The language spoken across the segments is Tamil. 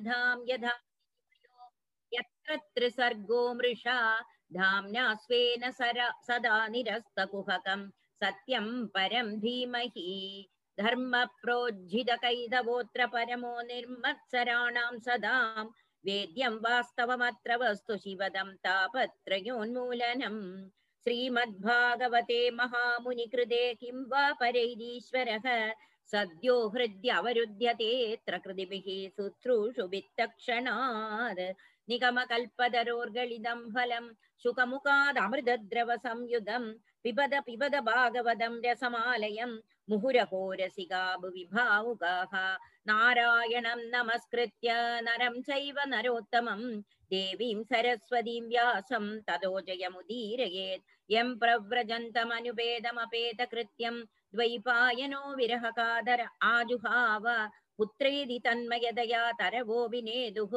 धाम् यथा यत्र त्रिसर्गो मृषा धाम्ना स्वेन सदा निरस्तकुहकम्। सत्यं परं धीमहि। धर्मप्रोज्झितकैतवोऽत्र परमो निर्मत्सराणां सदां वेद्यं वास्तवमत्र वस्तु शिवदं तापत्रयोन्मूलनम् श्रीमद्भागवते महामुनिकृते किं वा परैरीश्वरः? सद्यो हृद्यवरुध्यतेऽत्र कृतिभिः शुश्रूषु वित्तक्षणात् निगमकल्पतरोर्गलिदं फलं शुकमुखादमृतद्रवसंयुधं पिबद पिबद भागवतं रसमालयं मुहुरहो रसिका भुवि भावुकाः नारायणं नमस्कृत्य नरं चैव नरोत्तमं देवीं सरस्वतीं व्यासं ततो जयमुदीरयेत् यं प्रव्रजन्तमनुपेदमपेतकृत्यं द्वैपायनो विरहकादर आजुहाव पुत्रेदि तन्मयदया तरवो विनेदुः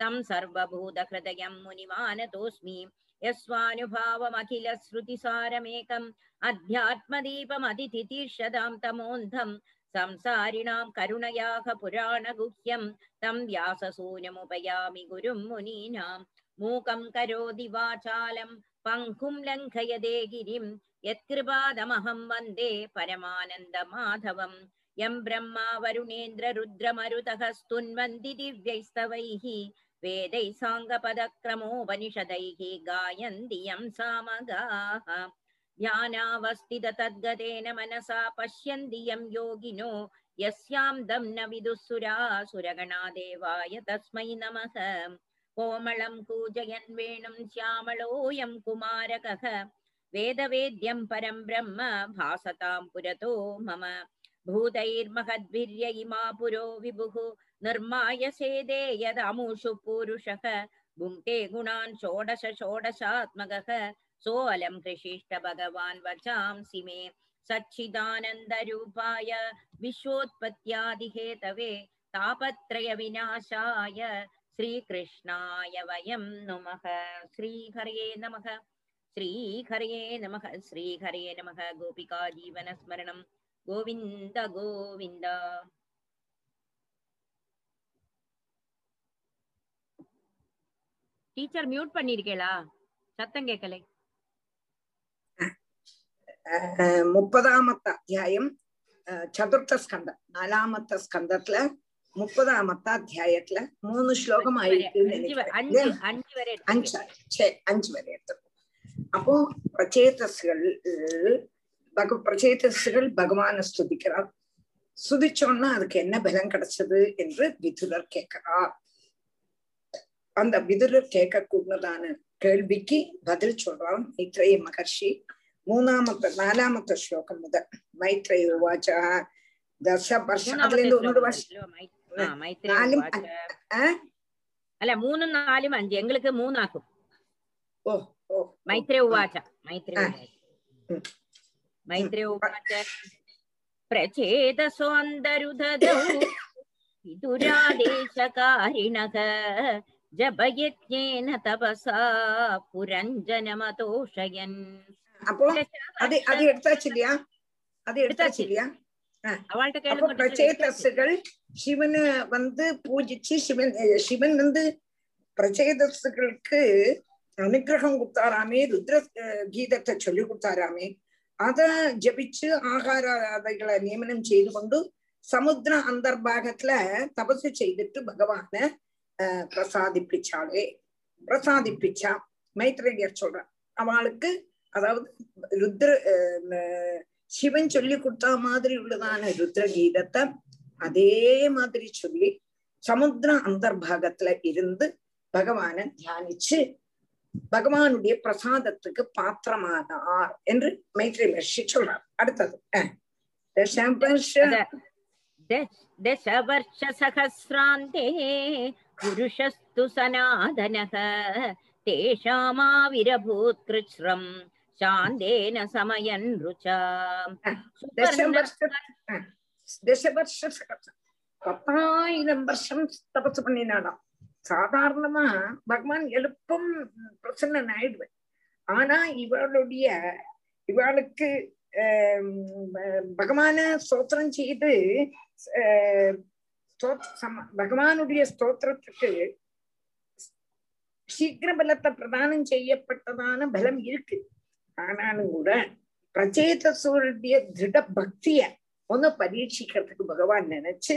तं सर्वभूतहृदयं मुनिमानतोऽस्मि यस्वानुभावमखिल श्रुतिसारमेकम् अध्यात्मदीपमतिथितीर्षदां तमोन्धं संसारिणां करुणयाः पुराणगुह्यं तं व्याससूनमुपयामि गुरुं मुनीनां मूकं करोति वाचालं पङ्कुं लङ्घयदे गिरिं यत्कृपादमहं वन्दे परमानन्दमाधवम् यं ब्रह्मा वरुणेन्द्ररुद्रमरुतः स्तुन्वन्ति दिव्यैस्तवैः वेदैः साङ्गपदक्रमोपनिषदैः गायन्ति यं सामगाः ध्यानावस्थित तद्गतेन मनसा पश्यन्ति यं योगिनो यस्यां दं न विदुःसुरासुरगणा देवाय तस्मै नमः कोमलं कूजयन् वेणुं श्यामलोऽयं कुमारकः वेदवेद्यं परं ब्रह्म भासतां पुरतो मम भूतैर्महद्भिर्य इमा पुरो विभुः निर्माय सेदे यदमुषु पूरुषः भुङ्क्ते गुणान् षोडश षोडशात्मकः सोऽलं कृषिष्ट भगवान् वचांसि मे सच्चिदानन्दरूपाय विश्वोत्पत्त्यादिहेतवे तापत्रयविनाशाय श्रीकृष्णाय वयं नुमः श्रीहरये नमः श्रीहरये नमः श्रीहरये नमः गोपिका जीवनस्मरणं கோவிந்த கோவிந்தா. டீச்சர் மியூட் பண்ணிருக்கேளா? சத்தம் கேட்கலை முப்பதாமத்த அத்தியாயம் சதுர்த்த ஸ்கந்தம். நாலாமத்த ஸ்கந்தத்துல முப்பதாமத்த அத்தியாயத்துல மூணு ஸ்லோகம் ஆயிருக்கு அஞ்சு வரை அஞ்சு வரை எடுத்து அப்போ பிரச்சேதஸ்கள் பக பிரச்சேதஸ்கள் பகவான ஸ்துதிக்கிறார் ஸ்துதிச்சோன்னா அதுக்கு என்ன பலம் கிடைச்சது என்று விதுரர் கேட்கிறார் அந்த விதுரர் கேட்கக்கூடதான கேள்விக்கு பதில் சொல்றான் மைத்ரேய மகர்ஷி மூணாமத்த நாலாமத்த ஸ்லோகம் முதல் மைத்ரேய உவாச்சா தச வருஷம் அதுல இருந்து ஒன்னொரு வருஷம் அல்ல மூணும் நாலும் அஞ்சு எங்களுக்கு மூணாக்கும் ஓ ഓ மைத்ரே உவாச்ச மைத்ரே ஆ. உவாச்ச. ம். மைத்ரே உவாச்ச प्रचेतसोऽन्तरुदधौ विदुरादेशकारिणः जपयज्ञेन तपसा पुरञ्जनमतोषयन् அப்போ அது அது எடுத்தாச்சு இல்லையா அது எடுத்தாச்சு இல்லையா அவள்கிட்ட அப்போ கேளுங்க teacher, பிரச்சேதஸுகள் சிவனை வந்து பூஜிச்சு சிவன் அஹ் சிவன் வந்து பிரச்சேதஸுகளுக்கு அனுகிரகம் கொடுத்தாராமே ருத்ர கீதத்தை சொல்லி கொடுத்தாராமே அத ஜபிச்சு ஆகாரதைகளை நியமனம் செய்து கொண்டு சமுத்திர அந்தர்பாகத்துல தபசு செய்துட்டு பகவான பிரசாதிப்பிச்சாளே பிரசாதிப்பிச்சா மைத்ரேயர் சொல்ற அவளுக்கு அதாவது ருத்ர சிவன் சொல்லி கொடுத்த மாதிரி உள்ளதான ருத்ர கீதத்தை அதே மாதிரி சொல்லி சமுத்திர அந்தர்பாகத்துல இருந்து பகவான தியானிச்சு பகவானுடைய பிரசாதத்துக்கு பாத்திரமானார் என்று மைத்ரி மகர்ஷி சொல்றார் அடுத்தது தசவர்ஷசகசிராந்தே புருஷஸ்து சனாதனக தேஷாமாவிரபூத் கிருச்ரம் சாந்தேன சமயன் ருச்சா தசவர்ஷ தசவர்ஷ பத்தாயிரம் வருஷம் தபசு பண்ணினாலாம் சாதாரணமா பகவான் எழுப்பும் பிரசன்னன் ஆயிடுவேன். ஆனா இவளுடைய இவளுக்கு பகவான ஸ்தோத்திரம் செய்து ஆஹ், ஸ்தோத் சம- பகவானுடைய ஸ்தோத்திரத்துக்கு சீக்கிர பலத்தை பிரதானம் செய்யப்பட்டதான பலம் இருக்கு. ஆனாலும் கூட பிரச்சேதசூருடைய திருட பக்திய ஒன்னு பரீட்சிக்கிறதுக்கு பகவான் நினைச்சு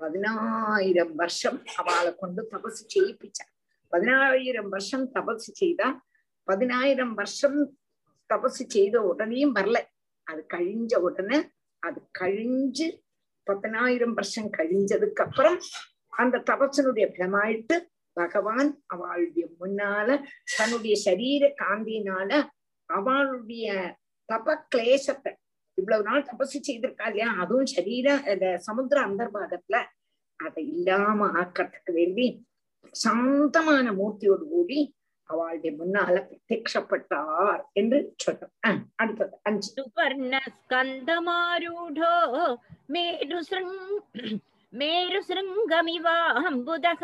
பதினாயிரம் வருஷம் அவளை கொண்டு தபசு செய்யிப்பிச்சார் பதினாயிரம் வருஷம் தபசு செய்தா பதினாயிரம் வருஷம் தபசு செய்த உடனேயும் வரல அது கழிஞ்ச உடனே அது கழிஞ்சு பதினாயிரம் வருஷம் கழிஞ்சதுக்கு அப்புறம் அந்த தபசனுடைய பலமாயிட்டு பகவான் அவளுடைய முன்னால தன்னுடைய சரீர காந்தியினால அவளுடைய தப கிளேசத்தை இவ்வளவு நாள் தபசு செய்திருக்கா இல்லையா? அதுவும் சரீர சமுத்திர அந்தர்பாகத்துல அதை இல்லாம ஆக்கிறதுக்கு வேண்டி சாந்தமான மூர்த்தியோடு கூடி அவளுடைய முன்னால பிரத்யப்பட்டார் என்று சொல்லும் அடுத்தது அஞ்சு. சுவர்ண ஸ்கந்தமாரூடோ மேரு மேரு சிருங்கமிவாம்புதக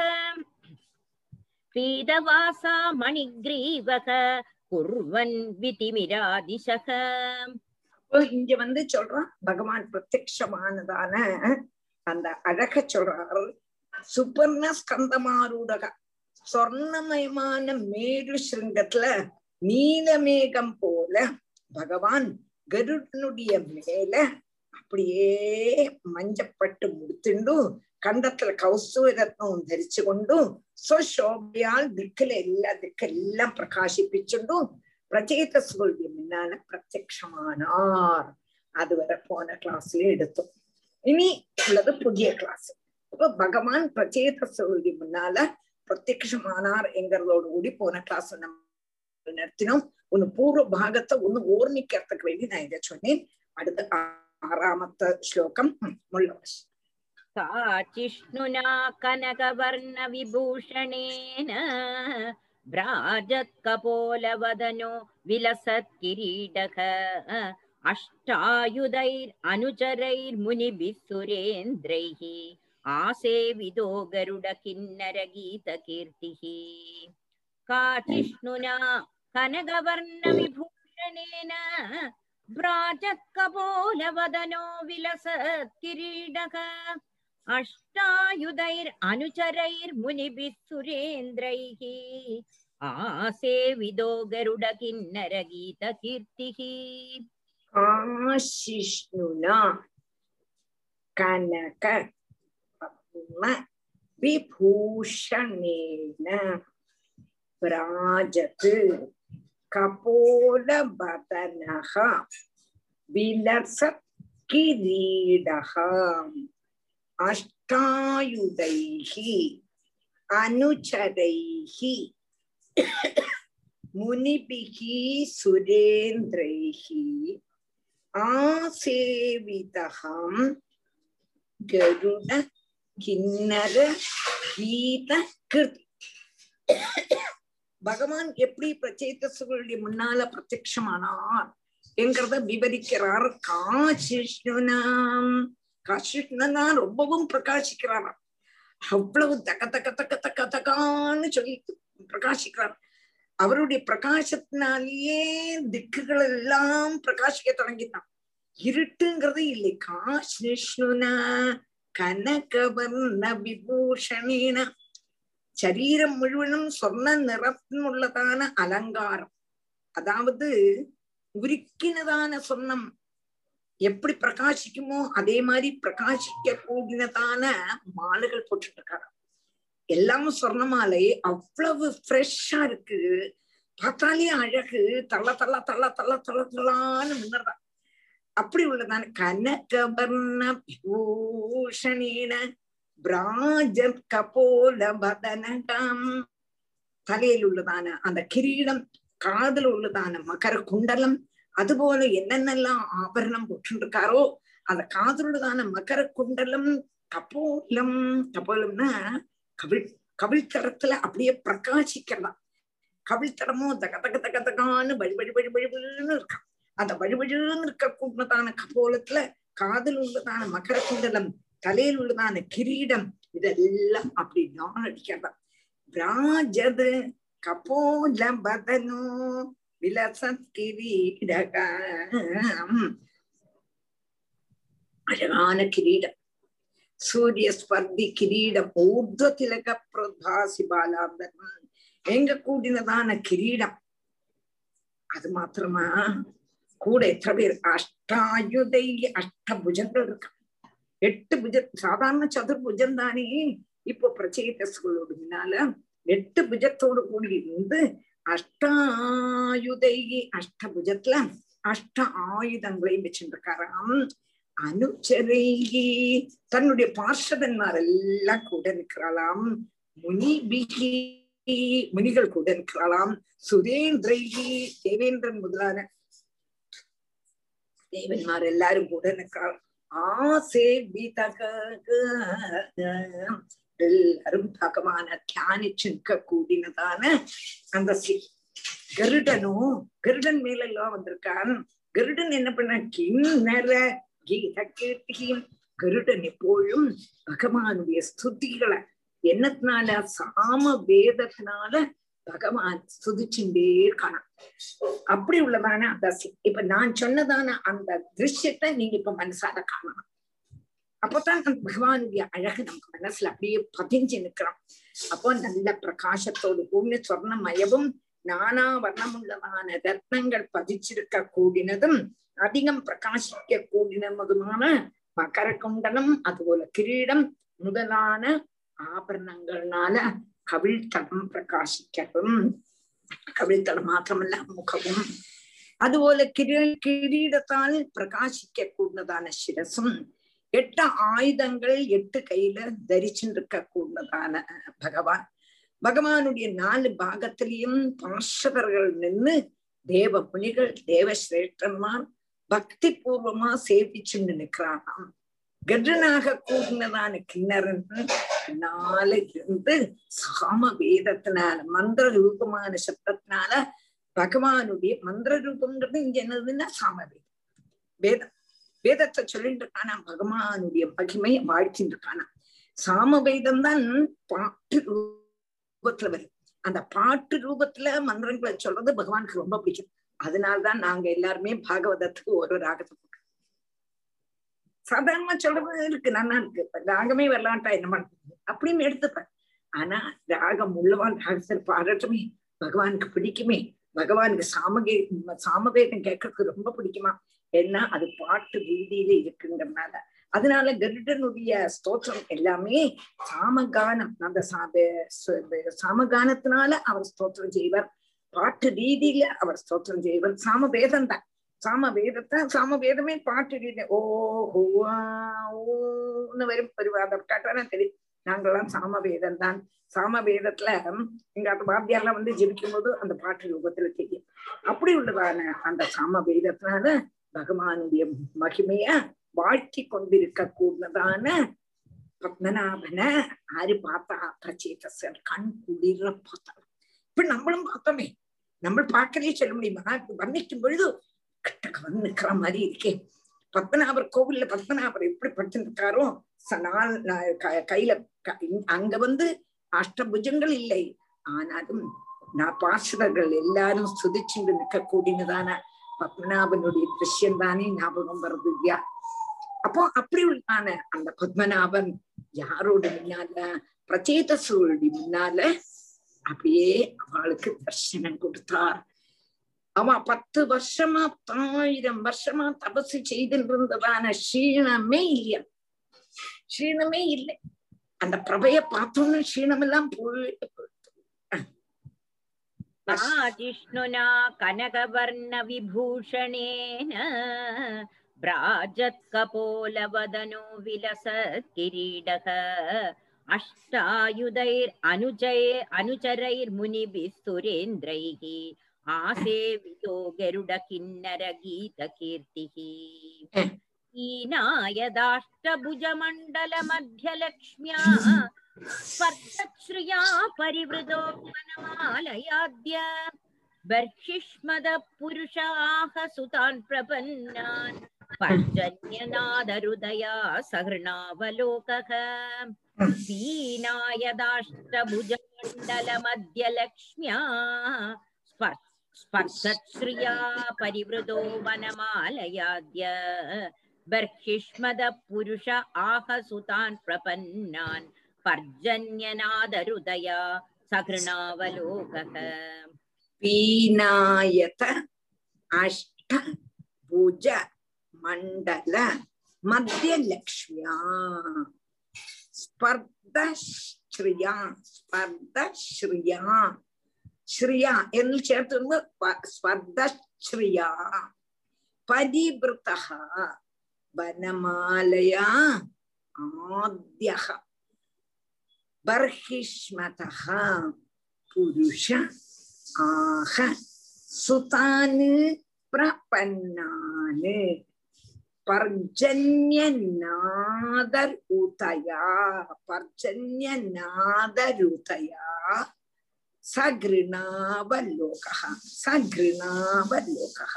பீதவாசா மணிகிரீவக குர்வன் விதிமிராதிஷக அப்போ இங்க வந்து சொல்றான் பகவான் பிரத்யமானதான அந்த அழக சொல்றார். சுபர்ண ஸ்கந்தமாரூடக சொர்ணமயமான மேரு சிருங்கத்துல நீலமேகம் போல பகவான் கருடனுடைய மேல அப்படியே மஞ்சப்பட்டு முடித்துண்டும் கண்டத்துல கௌசூரத்னம் தரிச்சு கொண்டும் சுசோபையால் திக்கில எல்லா திக்கெல்லாம் பிரகாசிப்பிச்சுண்டும் பிரச்சேத சூழ்யம் என்னால பிரத்யமானார். அது வரை போன கிளாஸ்ல எடுத்தோம். இனி உள்ளது புதிய கிளாஸ் அப்ப பகவான் பிரச்சேத சூழ்யம் முன்னால பிரத்யமானார் என்கிறதோடு கூடி போன கிளாஸ் நம்ம நடத்தினோம் ஒன்னு பூர்வ பாகத்தை ஒன்னு ஓர்ணிக்கிறதுக்கு வேண்டி நான் இதை சொன்னேன். அடுத்து ஆறாமத்த ஸ்லோகம். முள்ளவஸ் காச்சிஷ்ணுனா கனகவர்ண விபூஷணேன भ्राजत्कपोलवदनो विलसत्किरीटः अष्टायुधैरनुचरैर्मुनिभिः सुरेन्द्रैः आसेविदो गरुडकिन्नरगीतकीर्तिः काचिष्णुना कनकवर्णविभूषणेन भ्राजत्कपोलवदनो विलसत्किरीटः अष्टायुधैरनुचरैर्मुनिभिः सुरेन्द्रैः आसेविदो गरुडकिन्नरगीतकीर्तिः काशिष्णुना कनक पद्म विभूषणेन व्राजत् कपोलबदनः विलसत् किरीडः அஷ்டாயுதைகி அனுச்சரைகி முனிபிகி சுரேந்திரைகி ஆசேவிதகம் கருட கிண்ணர கீத கிருத். பகவான் எப்படி பிரச்சேதசுகளுடைய முன்னால பிரத்யமானார் என்கிறத விவரிக்கிறார் காசிஷ்ணுனாம். காசிஷ்ணனா ரொம்பவும் பிரகாசிக்கிறானா? அவ்வளவு தக்க தக்க தக்க தக்க தக்கான்னு சொல்லி பிரகாசிக்கிறான். அவருடைய பிரகாசத்தினாலேயே திக்குகள் எல்லாம் பிரகாசிக்க தொடங்கிட்டான். இருட்டுங்கிறது இல்லை. காஷ்ணுனா கனகவர்ண விபூஷணேன. சரீரம் முழுவதும் சொர்ண நிறத்தினுள்ளதான அலங்காரம். அதாவது உருக்கினதான சொர்ணம். எப்படி பிரகாசிக்குமோ அதே மாதிரி பிரகாசிக்க கூடினதான மாலைகள் போட்டுட்டு இருக்காங்க எல்லாம் சொர்ண மாலை அவ்வளவு ஃப்ரெஷ்ஷா இருக்கு. பார்த்தாலே அழகு. தள்ள தள்ள தள்ள தள்ள தள்ள தள்ளான்னு முன்னதா அப்படி உள்ளதான கனகவர்ண பூஷணேன பிராஜ கபோல பதனகம். தலையில் உள்ளதான அந்த கிரீடம் காதல் உள்ளதான மகர குண்டலம் அதுபோல என்னென்னலாம் ஆபரணம் போட்டுருக்காரோ அந்த காதலுள்ளதான மகர குண்டலம் கபோலம் கபோலம்னா கவிழ் கவிழ்த்தரத்துல அப்படியே பிரகாசிக்கலாம். கவிழ்த்தடமோ தக தக தக தகான்னு வழி வழி வழி வழின்னு இருக்கான். அந்த வழிவழின்னு இருக்கக்கூடதான கபோலத்துல காதல் உள்ளதான மகர குண்டலம் தலையில் உள்ளதான கிரீடம் இதெல்லாம் அப்படி நான் அடிக்கிறதா ராஜது கபோல பதனோ விலசத் அழகான கிரீடம் சூரிய ஸ்பர்தி கிரீடம் ஊர்த திலக பிரபாசி பாலாந்தரம் எங்க கூடினதான கிரீடம் அது மாத்திரமா கூட எத்தனை பேர் அஷ்டாயுதை அஷ்டபுஜங்கள் இருக்கு எட்டு புஜ சாதாரண சதுர்புஜம் தானே இப்போ பிரச்சேதஸ்களோடு முன்னால எட்டு புஜத்தோடு கூடி இருந்து அஷ்டாயுதை அஷ்டபுஜத்துல அஷ்ட ஆயுதங்களையும் வச்சிருக்காராம் அனுச்சரைகி. தன்னுடைய பார்ஷதன்மார் எல்லாம் கூட நிற்கிறாளாம். முனிபிகி முனிகள் கூட நிற்கிறாளாம். சுரேந்திரைகி தேவேந்திரன் முதலான தேவன்மார் எல்லாரும் கூட நிற்கிறாள். ஆசே எல்லாரும் பகவான தியானிச்சு நிற்க கூடினதான அந்த கருடனும் கருடன் மேல எல்லாம் வந்திருக்கான். கருடன் என்ன பண்ண? கிண்ணற கீத கீர்த்தியும் கருடன் எப்போழும் பகவானுடைய ஸ்துதிகளை. என்னத்தினால? சாம வேதத்தினால பகவான் ஸ்துதிச்சுட்டே இருக்கானா அப்படி உள்ளதான அந்த இப்ப நான் சொன்னதான அந்த திருஷ்யத்தை நீங்க இப்ப மனசால காணலாம் அப்பதான் அந்த பகவானுடைய அழகு நமக்கு மனசுல அப்படியே பதிஞ்சு நிக்கிறோம் அப்போ நல்ல பிரகாசத்தோடு கூடின சொர்ணமயவும் நானா வர்ணமுள்ளதான ரத்னங்கள் பதிச்சிருக்க கூடினதும் அதிகம் பிரகாசிக்க கூடினதுமான மகர குண்டலம் அதுபோல கிரீடம் முதலான ஆபரணங்கள்னால கவிழ்த்தடம் பிரகாசிக்கவும் கவிழ்த்தடம் மாத்திரமல்ல முகமும் அதுபோல கிரீ கிரீடத்தால் பிரகாசிக்க கூடதான சிரசும் எட்டு ஆயுதங்கள் எட்டு கையில தரிச்சுருக்க கூடதான பகவான். பகவானுடைய நாலு பாகத்திலையும் பாஷகர்கள் நின்று தேவ புனிகள் தேவ சிரேஷ்டன்மார் பக்தி பூர்வமா சேவிச்சுன்னு நிற்கிறானாம் கர்ஜனாக கூடினதான கிண்ணறன் நால இருந்து சாம வேதத்தினால மந்திர ரூபமான சப்தத்தினால பகவானுடைய மந்திர ரூபம்ன்றது இங்க என்னதுன்னா சாம வேதம். வேதம். வேதத்தை சொல்லிட்டு இருக்கானா பகவானுடைய மகிமையை வாழ்த்திட்டு இருக்கானா சாம வேதம் தான் பாட்டு ரூபத்துல வருது அந்த பாட்டு ரூபத்துல மந்திரங்களை சொல்றது பகவானுக்கு ரொம்ப பிடிக்கும். அதனால்தான் நாங்க எல்லாருமே பாகவதத்துக்கு ஒரு ராகத்தை சாதாரணமா சொல்றது இருக்கு நல்லா இருக்கு. ராகமே வரலான்ட்டா என்ன பண்றது? அப்படின்னு எடுத்துப்பேன். ஆனா ராகம் உள்ளவான் ராகத்தில் பாடட்டுமே பகவானுக்கு பிடிக்குமே. பகவானுக்கு சாமகே சாமவேதம் கேட்கறதுக்கு ரொம்ப பிடிக்குமா? ஏன்னா அது பாட்டு ரீதியில இருக்குன்றதுனால அதனால கருடனுடைய ஸ்தோத்திரம் எல்லாமே சாமகானம். அந்த சாமகானத்தினால அவர் ஸ்தோத்திரம் செய்வார். பாட்டு ரீதியில அவர் ஸ்தோத்திரம் செய்வார். சாம வேதம் தான். சாம வேதத்தை சாம வேதமே பாட்டு ரீதி. ஓ ஓன்னு வரும். ஒரு கேட்டானா தெரியும். நாங்கெல்லாம் சாம வேதம் தான். சாம வேதத்துல எங்க அந்த வாத்தியாரெல்லாம் வந்து ஜெபிக்கும் போது அந்த பாட்டு ரூபத்துல தெரியும். அப்படி உள்ளதான அந்த சாம வேதத்தினால பகவானுடைய மகிமைய வாழ்த்தி கொண்டிருக்க கூடதான பத்மநாபன ஆரு பார்த்தா பிரச்சேதசர் கண் குளிர பார்த்தா. இப்ப நம்மளும் பார்த்தோமே. நம்ம பார்க்கலே சொல்ல முடியுமா? வர்ணிக்கும் பொழுது கிட்டக்க வந்து நிக்கிற மாதிரி இருக்கே. பத்மநாபர் கோவில்ல பத்மநாபர் எப்படி படுத்திருக்காரோ? சனால் கையில அங்க வந்து அஷ்டபுஜங்கள் இல்லை. ஆனாலும் நான் பாசுரர்கள் எல்லாரும் சுதிச்சுண்டு நிற்க கூடினதான பத்மநாபனுடைய திருஷ்யம் தானே ஞாபகம் வருது இல்லையா? அப்போ அப்படி உள்ளான அந்த பத்மநாபன் யாரோட முன்னால? பிரச்சேத சூழலி முன்னால அப்படியே அவளுக்கு தர்சனம் கொடுத்தார். அவன் பத்து வருஷமா ஆயிரம் வருஷமா தபசு செய்திருந்ததான இருந்ததான க்ஷீணமே இல்லையா? க்ஷீணமே இல்லை. அந்த பிரபைய பார்த்தோன்னு க்ஷீணம் எல்லாம் போயிட்டு जिष्णुना कनकवर्णविभूषणेन भ्राजत्कपोलवदनो विलसत्किरीडः अष्टायुधैर् अनुजै अनुचरैर्मुनिभिः सुरेन्द्रैः आसेवितो गरुडकिन्नरगीतकीर्तिः हीनायदाष्टभुजमण्डलमध्यलक्ष्म्या स्पर्शश्रिया परिवृतो वनमालयाद्य बर्हिष्मदपुरुषाः सुतान् प्रपन्नान् पर्जन्यनादहृदया सहृणावलोकः दीनायदाष्टभुजाण्डलमध्यलक्ष्म्या स्पर्शश्रिया परिवृतो वनमालयाद्य बर्हिष्मदपुरुष आह सुतान् प्रपन्नान् പർജന്യനാദരുദയ സഹൃണാവലോകഃ പീനായത അഷ്ട ഭുജ മണ്ഡല മധ്യലക്ഷ്മ്യാ സ്പർദ്ധശ്രിയ സ്പർദ്ധശ്രിയ ശ്രിയ എന്ന് ചേർത്തുമ്പോ സ്പർദ്ധശ്രിയ പരിവൃത വനമാലയ ആദ്യ பர்ஹிஷ்மதா புருஷ ஆக சுதானு பிரபன்னானு பர்ஜன்யநாதர் உதயா பர்ஜன்யநாதர் உதயா சகிருணாவலோகா சகிருணாவலோகா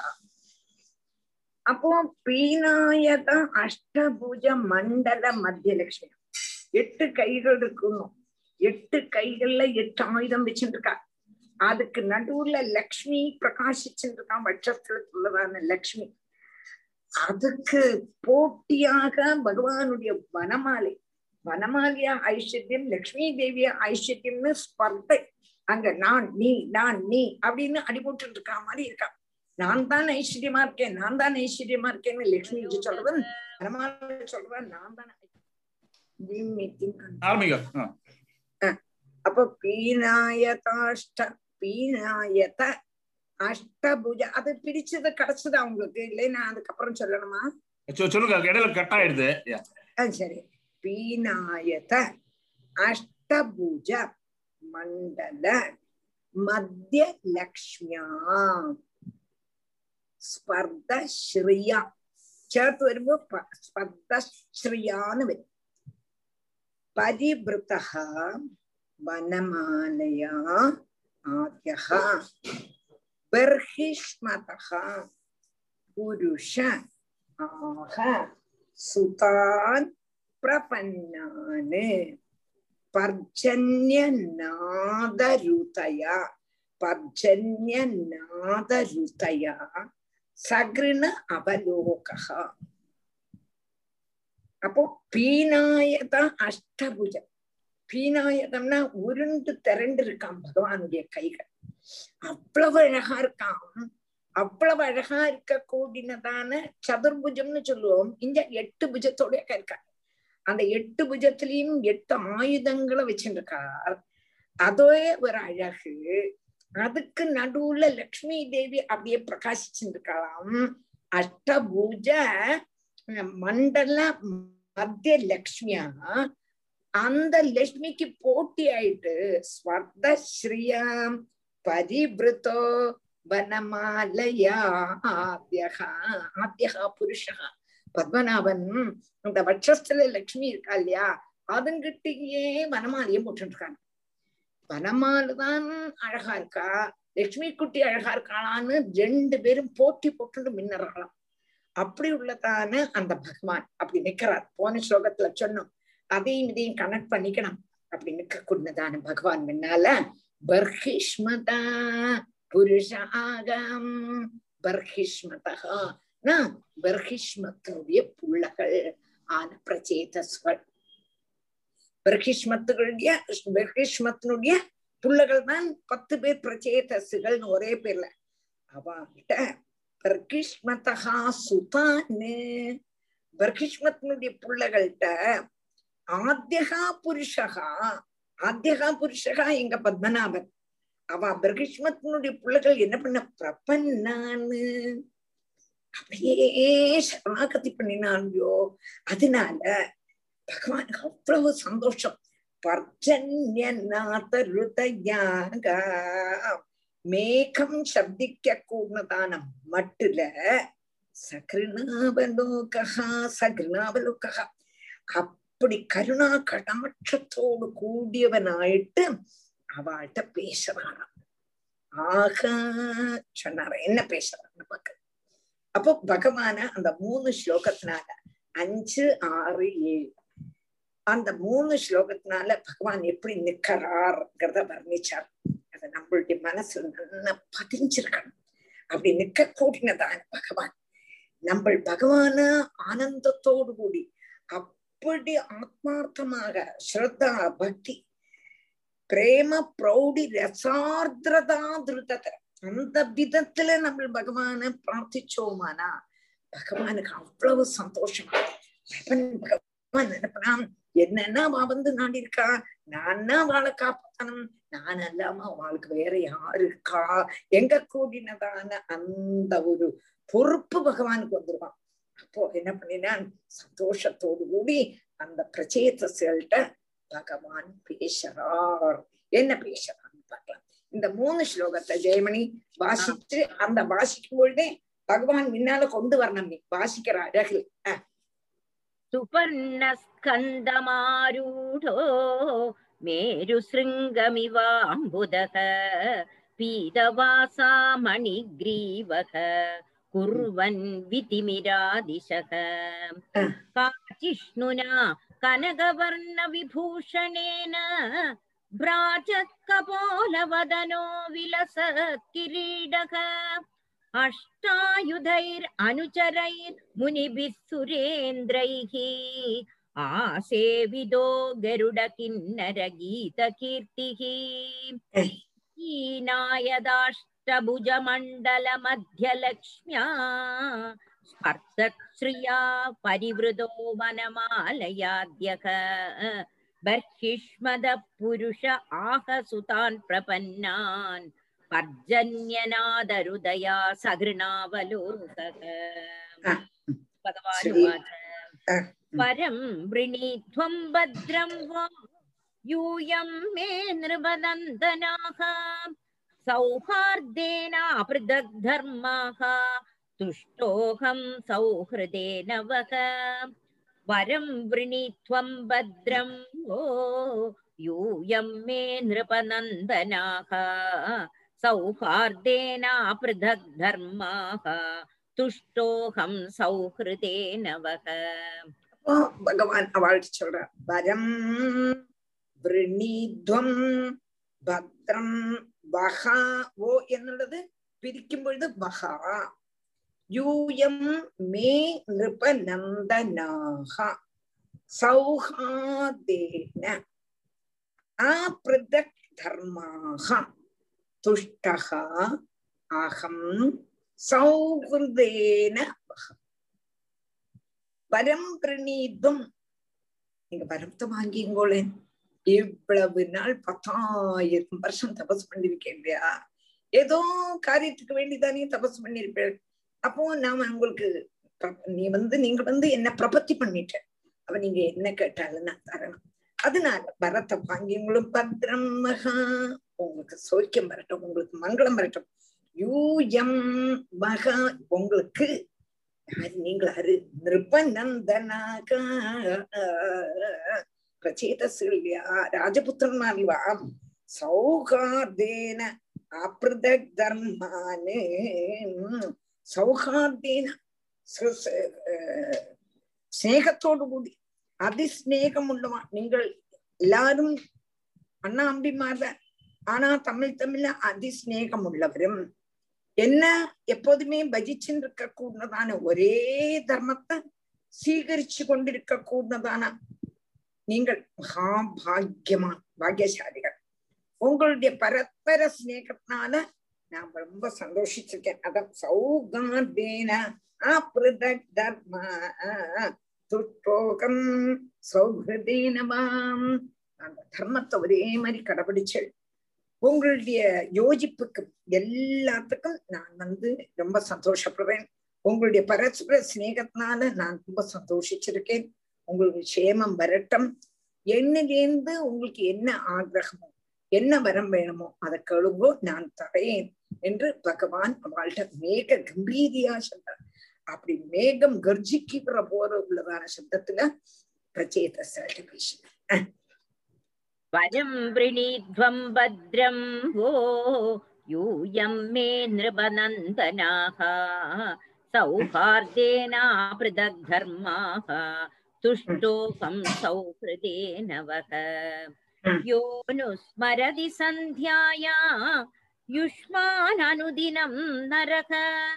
அப்போ பீனாயத அஷ்டபுஜ மண்டல மத்தியலட்சுமி எட்டு கைகள் இருக்கணும் எட்டு கைகள்ல எட்டு ஆயுதம் வச்சுருக்கா அதுக்கு நடுவுல லக்ஷ்மி பிரகாசிச்சுருக்கான் வட்சத்துள்ளதான லக்ஷ்மி. அதுக்கு போட்டியாக பகவானுடைய வனமாலை வனமாலியா ஐஸ்வர்யம் லக்ஷ்மி தேவியா ஐஸ்வர்யம்னு ஸ்பர்தை. அங்க நான் நீ நான் நீ அப்படின்னு அடிபோட்டு இருக்கா மாதிரி இருக்கா. நான் தான் ஐஸ்வர்யமா இருக்கேன் நான் தான் ஐஸ்வர்யமா இருக்கேன்னு லக்ஷ்மி சொல்றவன் வனமாலை சொல்றவன் நான் தான் ஆரம்பிங்க அப்ப பீனாயதாஷ்ட பீனாயத அஷ்டபுஜ அது பிரிச்சது கிடைச்சது அவங்களுக்கு இல்லைன்னா அதுக்கப்புறம் சொல்லணுமா சொல்லுங்க இடையில கட் ஆயிடுது சரி பீனாயத அஷ்டபுஜ மண்டல மத்திய லக்ஷ்மியா ஸ்பர்தஸ்ரீயா ചേർത്ത് വരുമ്പോ സ്പർദ്ധശ്രിയാന്ന് വരും പരിവൃത வனமாலயா ஆத்யகா பர்ஹிஷ்மதா புருஷ ஆக சுதான் பிரபன்னானு. பர்ஜன்யநாதருதயா. பர்ஜன்யநாதருதயா. சகிருண அவலோகா அப்போ பீனாயதான் அஷ்டபுஜம் பீனாயதம்னா உருண்டு திரண்டு இருக்கான் பகவானுடைய கைகள். அவ்வளவு அழகா இருக்கான். அவ்வளவு அழகா இருக்க கூடினதான சதுர்புஜம்னு சொல்லுவோம். இங்க எட்டு புஜத்தோடய இருக்கார் அந்த எட்டு புஜத்திலையும் எட்டு ஆயுதங்களை வச்சிருக்கார் அதே ஒரு அழகு. அதுக்கு நடுவுல லக்ஷ்மி தேவி அப்படியே பிரகாசிச்சிருக்கலாம். அஷ்டபூஜ மண்டல மத்திய லக்ஷ்மியா அந்த லட்சுமிக்கு போட்டி ஆயிட்டு ஸ்வர்த ஸ்ரீயாம் பரிபிருத்தோ வனமாலயா ஆத்யகா ஆத்யகா புருஷா. பத்மநாபன் அந்த வட்சஸ்தல லட்சுமி இருக்கா இல்லையா? அதுங்கிட்டயே வனமாலையும் போட்டுருக்காங்க. வனமாலுதான் அழகா இருக்கா? லட்சுமி குட்டி அழகா இருக்காளான்னு ரெண்டு பேரும் போட்டி போட்டு மின்னறாளாம். அப்படி உள்ளதான அந்த பகவான் அப்படி நிக்கிறார். போன ஸ்லோகத்துல சொன்னோம். அதையும் இதையும் கனெக்ட் பண்ணிக்கணும். அப்படின்னு நிக்க கூடதான பகவான் முன்னால பர்ஹிஷ்மதா புருஷாகம். பர்ஹிஷ்மதா பர்ஹிஷ்மத்தினுடைய புள்ளகள் ஆன பிரச்சேதஸ்கள். பர்ஹிஷ்மத்துடைய பர்ஹிஷ்மத்தினுடைய புள்ளகள் தான் பத்து பேர் பிரச்சேதசுகள்னு ஒரே பேர்ல. அவங்கிட்ட பர்கிஷ்மதா சுதான்னு. பர்கிஷ்மத்தினுடைய புள்ளகள்கிட்ட ஆத்தியகா புருஷகா ஆத்தியகா புருஷகா எங்க பத்மநாபன். அவ பிரகிஷ்மத்தினுடைய பிள்ளைகள் என்ன பண்ண பிரபன்னான்னு. அப்படியே சரணாகதி பண்ணினான்யோ. அதனால பகவானுக்கு அவ்வளவு சந்தோஷம். பர்ஜன்யநாத மேகம் சப்திக்க கூடதான மட்டுல சகிருணாவலோகா சகிருணாவலோகா அப்படி கருணா கடாட்சத்தோடு கூடியவனாயிட்டு அவள்கிட்ட பேசுறானாம் ஆக சொன்னார என்ன பேசுறான்னு பாக்க அப்போ பகவான அந்த மூணு ஸ்லோகத்தினால அஞ்சு ஆறு ஏழு அந்த மூணு ஸ்லோகத்தினால பகவான் எப்படி நிக்கிறார்ங்கிறத வர்ணிச்சார். அது நம்மளுடைய மனசு நல்லா பதிஞ்சிருக்கணும். அப்படி நிக்க கூடினதான் பகவான். நம்ம பகவான ஆனந்தத்தோடு கூடி அப் அப்படி ஆத்மார்த்தமாக ஸ்ரத்தா பக்தி பிரேம பிரௌடி ரசார்திரதா திருத்தத்தை. அந்த விதத்துல நம்ம பகவான பிரார்த்திச்சோமானா பகவானுக்கு அவ்வளவு சந்தோஷமா பகவான் என்னன்னா அவ வந்து நாடி இருக்கா நான்னா வாழை காப்பாத்தனும் நான் அல்லாம அவளுக்கு வேற யாரு இருக்கா? எங்க கூடினதான அந்த ஒரு பொறுப்பு பகவானுக்கு வந்துருவான். அப்போ என்ன பண்ணினான்? சந்தோஷத்தோடு கூடி அந்த பிரச்சேதசர்கள்ட்ட பகவான் பேசுறார். என்ன பேசுறான்னு பார்க்கலாம். இந்த மூணு ஸ்லோகத்தை ஜெயமணி வாசிச்சு அந்த வாசிக்கும் பொழுதே பகவான் முன்னால கொண்டு வரணும் நீ. வாசிக்கிற அழகு. சுபர்ணஸ்கந்தமாரூடோ மேருசிருங்கமிவாம்புதக பீதவாசா மணிகிரீவக कुर्वन् वितिमिरादिशः काचिष्णुना कनकवर्णविभूषणेन भ्राजत्कपोलवदनो विलसत्किरीडः अष्टायुधैरनुचरैर्मुनिभिः सुरेन्द्रैः आसेविदो गरुडकिन्नरगीतकीर्तिः हीनायदाष्टभुजमण्डलमध्यलक्ष्म्या स्पर्शश्रिया परिवृतो वनमालयाद्यः बर्हिष्मदपुरुष आहसुतान् प्रपन्नान् पर्जन्यनादरुदया सघृणावलोकः भगवानुवाच परं वृणीध्वं भद्रं वा यूयं मे नृपनन्दनाः सौहार्देन पृथक् धर्माः तुष्टोऽहं सौहृदेन वः वरं वृणीध्वं भद्रं वो यूयं मे नृपनन्दनाः सौहार्देन पृथक् धर्माः तुष्टोऽहं सौहृदेन वः அப்போ பகவான் அவள்கிட்ட சொல்ற வரம் விரணீத்வம் பத்ரம் வஹா ஓ என்னது பிரிக்கும் பொழுது வஹா. யூயம் மே நிருப நந்தனாக சௌஹாதேன. அபிருதக் தர்மாக. துஷ்டகா அகம் சௌஹிருதேன வரம் பிரணீதும். நீங்க வரத்தை வாங்கிங்கோளேன் இவ்வளவு நாள் பத்தாயிரம் வருஷம் தபஸ் பண்ணிருக்கேன் இல்லையா? ஏதோ காரியத்துக்கு வேண்டிதானே தபஸ் பண்ணிருப்பேன். அப்போ நாம உங்களுக்கு நீ வந்து நீங்க வந்து என்ன பிரபத்தி பண்ணிட்ட. அவ நீங்க என்ன கேட்டாலும் நான் தரணும். அதனால பரத்த வாங்கிங்களும் பத்ரம் மகா. உங்களுக்கு சோக்கியம் வரட்டும் உங்களுக்கு மங்களம் வரட்டும். யூயம் மகா. உங்களுக்கு யாரு நீங்கள் அரு நிருபநந்தனாக பிரச்சேதசுகள் இல்லையா ராஜபுத்திரன்மார்வா சௌகார்தேன அப்ரதக் தர்மானு சௌகார்தேன ஸ்நேகத்தோடு கூடி அதிஸ்நேகம் உள்ளவா நீங்கள் எல்லாரும் அண்ணா அம்பிமார்ல ஆனா தமிழ் தமிழ்ல அதிஸ்நேகம் உள்ளவரும் என்ன எப்போதுமே பஜிச்சுட்டு இருக்க கூடதான ஒரே தர்மத்தை சீகரிச்சு கொண்டிருக்க கூடதான நீங்கள் மகாபாகியமா பாக்யசாலிகள் உங்களுடைய பரஸ்பர சிநேகத்தினால நான் ரொம்ப சந்தோஷிச்சிருக்கேன். அதான் சௌகார்தேன தர்ம துஷ்டோகம் சௌஹதேனமாம் அந்த தர்மத்தை ஒரே மாதிரி கடைபிடிச்சல் உங்களுடைய யோஜிப்புக்கு எல்லாத்துக்கும் நான் வந்து ரொம்ப சந்தோஷப்படுறேன். உங்களுடைய பரஸ்பர சிநேகத்தினால நான் ரொம்ப சந்தோஷிச்சிருக்கேன். உங்களுக்கு க்ஷேமம் வரட்டும். என்னிலேருந்து உங்களுக்கு என்ன ஆகிரகமோ என்ன வரம் வேணுமோ அதை கழுவோ நான் தரேன் என்று பகவான் அவள்கிட்ட மேக கம்பீரியா சொல்றார். அப்படி மேகம் கர்ஜிக்கிற போற உள்ளதான சப்தத்துல பிரச்சேதாட்ட பேசினார். வரம் விரணீத்வம் பத்ரம். ஓ யூயம் மே நிருபநந்தனாக. சௌஹார்தேனா பிருதக் தர்மாக तुष्टोऽहं सौहृदेन वः। यो नु स्मरति सन्ध्याया युष्माननुदिनं नरः।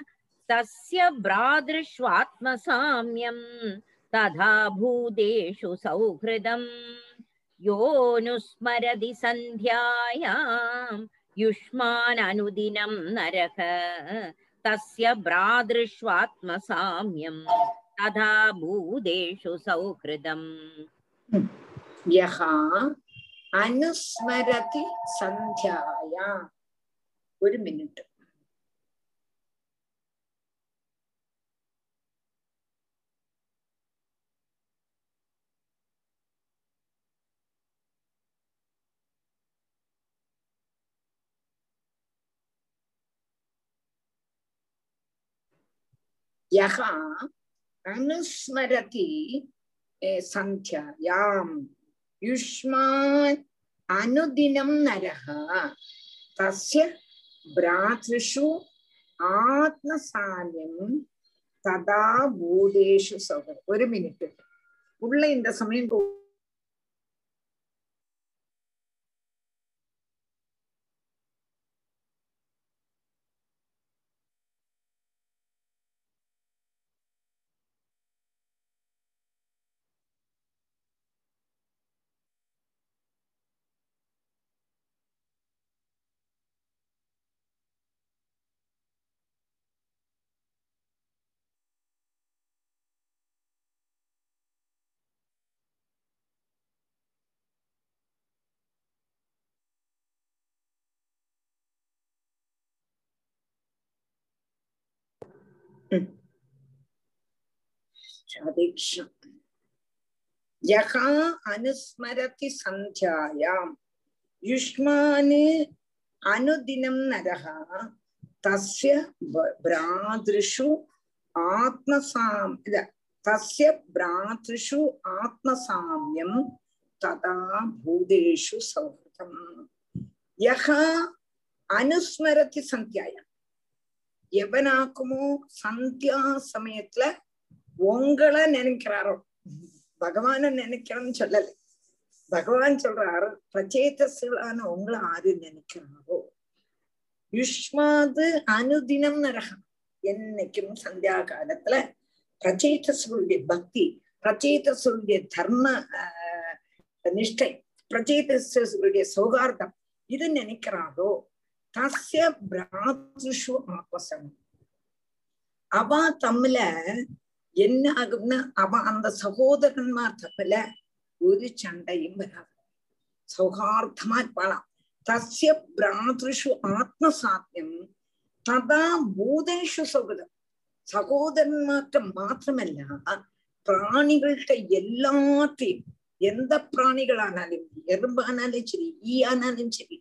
तस्य भ्रातृष्वात्मसाम्यम् तथा भूतेषु सौहृदम्। योऽनुस्मरति सन्ध्यायाम् युष्माननुदिनं नरक तस्य भ्रातृष्वात्मसाम्यम्। तथा भूतेषु सौहृदम् यः അനുസ്മരതി സന്ധ്യായ ഒരു മിനിറ്റ് യഹ அனுஸ்மரதி சங்கியாயாம் யுஷ்மா அனுதினம் நரக தஸ்ய பிராத்ருஷு ஆத்மசாலியம் ததா பூதேஷு சகோ ஒரு மினிட் உள்ள இந்த சமயம் யகா அனுஸ்மரதி சந்தியாயாம் யுஷ்மானு அனுதினம் நரகா தஸ்ய பிராதிருஷு ஆத்மசாம் இல்ல தஸ்ய பிராதிருஷு ஆத்மசாமியம் ததா பூதேஷு சௌஹൃதம் யகா அனுஸ்மரதி சந்தியாயாம் எவனாக்குமோ சந்தியா சமயத்துல உங்களை நினைக்கிறாரோ? பகவான நினைக்கிறோம்னு சொல்லல. பகவான் சொல்றாரு பிரச்சேதசுகளான உங்களை ஆறு நினைக்கிறாரோ? யுஷ்மாது அனுதினம் நரகம். என்னைக்கும் சந்தியா காலத்துல பிரச்சேதசுடைய பக்தி பிரச்சேதசுடைய தர்ம நிஷ்டை பிரச்சேதசுடைய சௌகார்த்தம் இது நினைக்கிறாரோ? தஸ்ய பிராத்ருஷு ஆபசனம் அவ தம்மில என்ன ஆகும்னா அவ அந்த சகோதரன்மார் தம்மில ஒரு சண்டையும் வராது. சௌகார்த்தமா இருப்பாளாம் தஸ்ய பிராத்ருஷு ஆத்மசாத்தியம் ததா பூதேஷு சௌகதம். சகோதரன்மார்ட்ட மாத்திரமல்ல பிராணிகள்கிட்ட எல்லாத்தையும் எந்த பிராணிகளானாலும் எறும்பானாலும் சரி ஈ ஆனாலும் சரி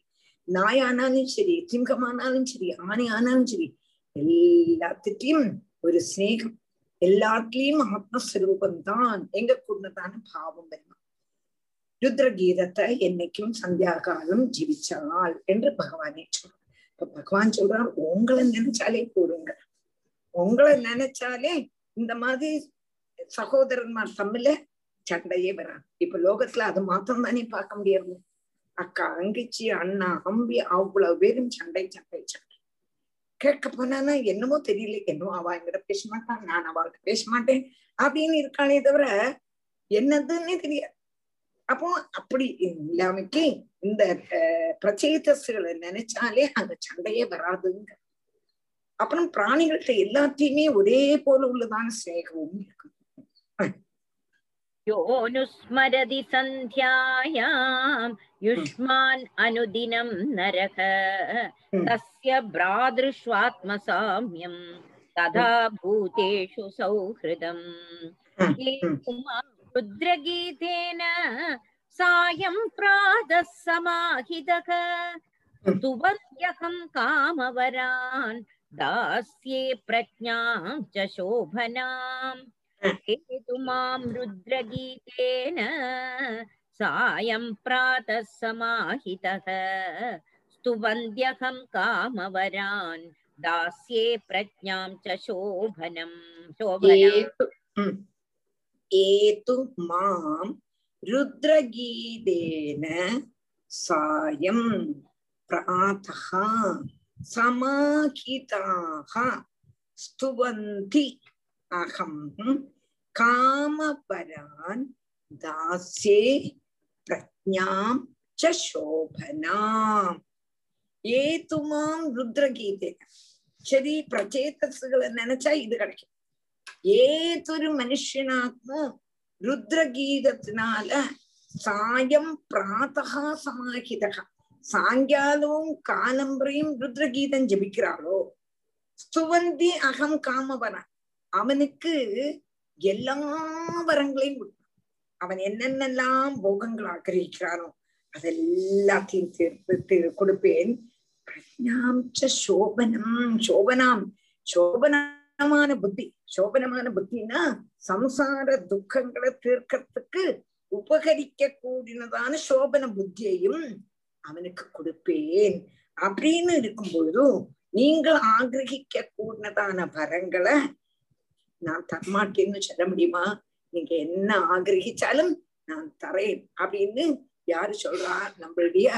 நாய் ஆனாலும் சரி சிங்கமானாலும் சரி ஆணை ஆனாலும் சரி எல்லாத்துக்கும் ஒரு சிநேகம். எல்லாத்துலயும் ஆத்மஸ்வரூபம் தான் எங்க கூடதான பாவம் வருமா? ருத்ரகீதத்தை என்னைக்கும் சந்தியா காலம் ஜீவிச்சாள் என்று பகவானே சொல்றார். இப்ப பகவான் சொல்றார் உங்களை நினைச்சாலே போடுங்க. உங்களை நினைச்சாலே இந்த மாதிரி சகோதரன்மார் தம்மில சண்டையே வராது. இப்ப லோகத்துல அது மாத்திரம் தானே பார்க்க முடியாது அக்கா அங்கிச்சி அண்ணா அம்பி அவ்வளவு பேரும் சண்டை சண்டை சண்டை. கேட்க போனானா என்னமோ தெரியல. என்னமோ அவ என்கிட்ட பேச மாட்டான் நான் அவள்கிட்ட பேச மாட்டேன் அப்படின்னு இருக்கானே தவிர என்னதுன்னே தெரியாது. அப்போ அப்படி இல்லாமக்கு இந்த பிரச்சேதஸ்களை நினைச்சாலே அந்த சண்டையே வராதுங்க. அப்புறம் பிராணிகள்கிட்ட எல்லாத்தையுமே ஒரே போல உள்ளதான சிநேகமும் இருக்கு. योऽनुस्मरति सन्ध्यायाम् युष्मान् अनुदिनं नरः Hmm. तस्य भ्रातृष्वात्मसाम्यम् तथा भूतेषु सौहृदम्. पुमान् रुद्रगीतेन सायं प्रातः समाहितः Hmm. कामवरान् दास्ये प्रज्ञां च शोभनाम्. रुद्रगीतेन सायं प्रातः समाहितः स्तुवन्द्यहं कामवरान् दास्ये प्रज्ञां च शोभनम् एतु माँ रुद्रगीतेन सायं प्रातः समाहिताः स्तुवन्ति। அகம் காமபரான் தாசே பிரஜாம் சோபனாம் ஏதுமாம் ருத்ரகீதை சரி பிரச்சேதஸுகளை நினைச்சா இது கிடைக்கும். ஏதொரு மனுஷனாக்கும் ருத்ரகீதத்தினால சாயம் பிராத்தகா சமாஹிதகா சாயங்காலமும் காலம்பரையும் ருத்ரகீதம் ஜபிக்கிறாளோ ஸ்துவந்தி அகம் காமவனா அவனுக்கு எல்லா வரங்களையும் கொடுத்தான் அவன் என்னென்னலாம் போகங்கள் ஆக்கிரகிக்கிறானோ அதெல்லாத்தையும் தீர்த்து கொடுப்பேன். பிரஜாம் சோபனம் சோபனாம் சோபனமான புத்தி. சோபனமான புத்தினா சம்சார துக்கங்களை தீர்க்கறதுக்கு உபகரிக்க கூடினதான சோபன புத்தியையும் அவனுக்கு கொடுப்பேன். அப்படின்னு இருக்கும் பொழுதும் நீங்கள் ஆகிரகிக்க கூடினதான வரங்களை நான் தரமாட்டேன்னு சொல்ல முடியுமா நீங்க என்ன ஆகிரகிச்சாலும் நான் தரேன் அப்படின்னு யாரு சொல்றா நம்மளுடைய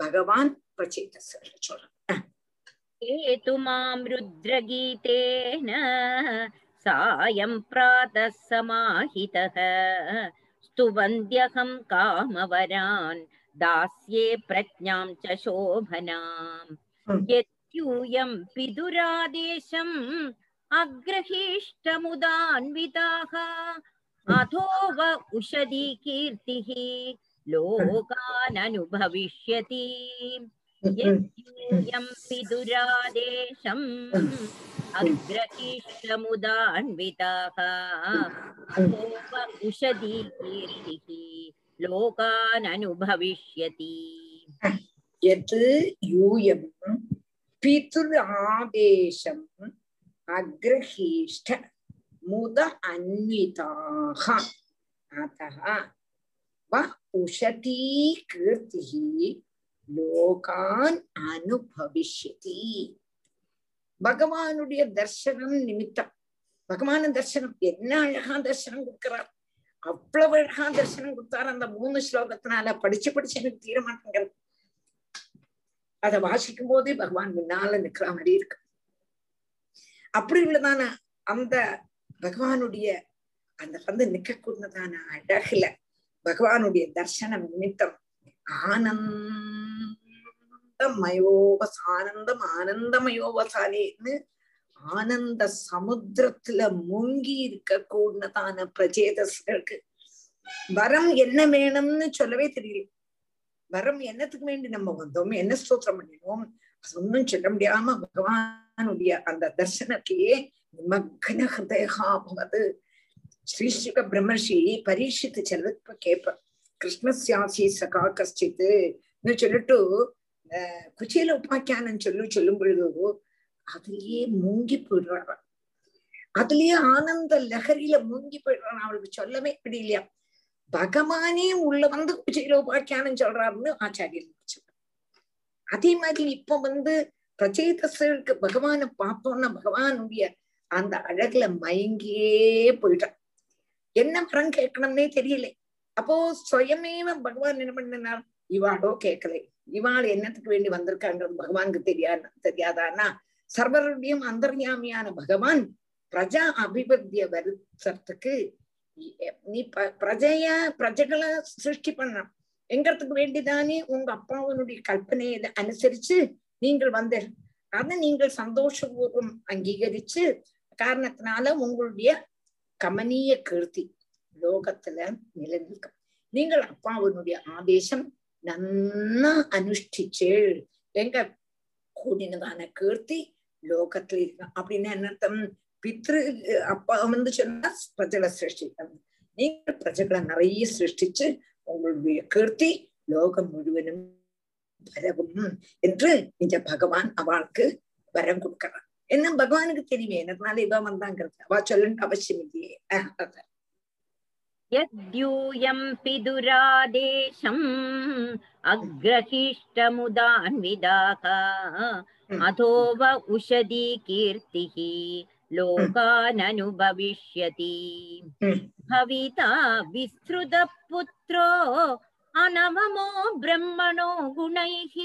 பகவான் பிரச்சேதஸ்வர சொல்றான் हेतु मां रुद्रगीतेन सायं प्रातः समाहितः स्तुवन्त्यहं कामवरान् दास्ये प्रज्ञां च शोभनाम् Hmm. यद्यूयं अग्रहीष्टमुदान्विताः। अथोव उषधी कीर्तिः लोकाननुभविष्यति। यद्यूयं अग्रहीष्टमुदान्विताः। अथोव उषधी कीर्तिः लोकाननुभविष्यति। यत् अग्रहीष्ट मुद अन्विताः अतः व उशती कीर्तिः லோகான் அனுபவிஷ்யதி பகவானுடைய தர்சனம் நிமித்தம் பகவான தர்சனம் என்ன அழகா தர்சனம் கொடுக்கிறார் அவ்வளவு அழகா தர்சனம் கொடுத்தார் அந்த மூணு ஸ்லோகத்தினால படிச்சு படிச்சு எனக்கு தீர மாட்டேங்கிறது அதை வாசிக்கும் போதே பகவான் முன்னால நிக்கிற மாதிரி இருக்கு அப்படி உள்ளதான அந்த பகவானுடைய அந்த வந்து நிக்கக்கூடதான அழகுல பகவானுடைய தர்சனம் நிமித்தம் ஆனந்தமயோவச ஆனந்தம் ஆனந்தமயோவசாலேன்னு ஆனந்த சமுத்திரத்துல முங்கி இருக்க கூடதான பிரச்சேதஸ்களுக்கு வரம் என்ன வேணும்னு சொல்லவே தெரியல. வரம் என்னத்துக்கு வேண்டி நம்ம வந்தோம்? என்ன ஸ்தோத்திரம் பண்ணினோம்? ஒன்னும் சொல்ல முடியாம பகவான் பகவானுடைய அந்த தர்சனத்தையே மக்ன ஹிருதயா பவது. ஸ்ரீசுக பிரம்மர்ஷி பரீட்சித்து செல்வ கேட்பார் கிருஷ்ணஸ்யாசி சகா கஷ்டித்து. சொல்லிட்டு குச்சியில உபாக்கியானம் சொல்லு சொல்லும் பொழுது அதுலயே மூங்கி போயிடுறான் அதுலயே ஆனந்த லஹரியில மூங்கி போயிடுறான் அவளுக்கு சொல்லவே இல்லையா பகவானே உள்ள வந்து குச்சியில உபாக்கியானம் சொல்றாருன்னு ஆச்சாரியன் அதே மாதிரி இப்ப வந்து பிரச்சேதஸ்களுக்கு பகவானை பார்த்தோம்னா பகவானுடைய அந்த அழகுல மயங்கியே போயிட்டான். என்ன வரம் கேட்கணும்னே தெரியல. அப்போ சுயமேவ பகவான் என்ன பண்ணினார்? இவாளோ கேட்கலை. இவாள் என்னத்துக்கு வேண்டி வந்திருக்காங்கிறது பகவானுக்கு தெரியா தெரியாதானா? சர்வருடையும் அந்தர்யாமியான பகவான் பிரஜா அபிவிருத்திய வருத்தத்துக்கு நீ பிரஜைய பிரஜைகளை சிருஷ்டி பண்ணணும். எங்கிறதுக்கு வேண்டிதானே? உங்க அப்பாவனுடைய கல்பனையை அனுசரிச்சு நீங்கள் வந்தீர்கள் அதை நீங்கள் சந்தோஷபூர்வம் அங்கீகரிச்சு காரணத்தினால உங்களுடைய கமனிய கீர்த்தி லோகத்துல நிலநிற்கும் நீங்கள் அப்பாவினுடைய ஆதேசம் நன்னா அனுஷ்டிச்சேள். எங்க கூடினதான கீர்த்தி லோகத்துல இருக்கும் அப்படின்னு என்ன அர்த்தம்? பித்ரு அப்பா வந்து சொன்னா பிரஜலை சிருஷ்டிக்கணும் நீங்கள் பிரஜைகளை நிறைய சிருஷ்டிச்சு உங்களுடைய கீர்த்தி லோகம் முழுவதும் வரவும் என்று இந்த பகவான் அவளுக்கு வரம் கொடுக்கிறான் என்ன பகவானுக்கு தெரியுமே என்னதுனால இவ வந்தாங்கிறது அவ சொல்லணும் அவசியம் இல்லையே यद्यूयं पिदुरादेशम् अग्रहीष्टमुदान्विदाः अथोव उषधी कीर्तिः लोकाननुभविष्यति भविता विस्तृतपुत्रो अनवमो ब्रह्मणो गुणैः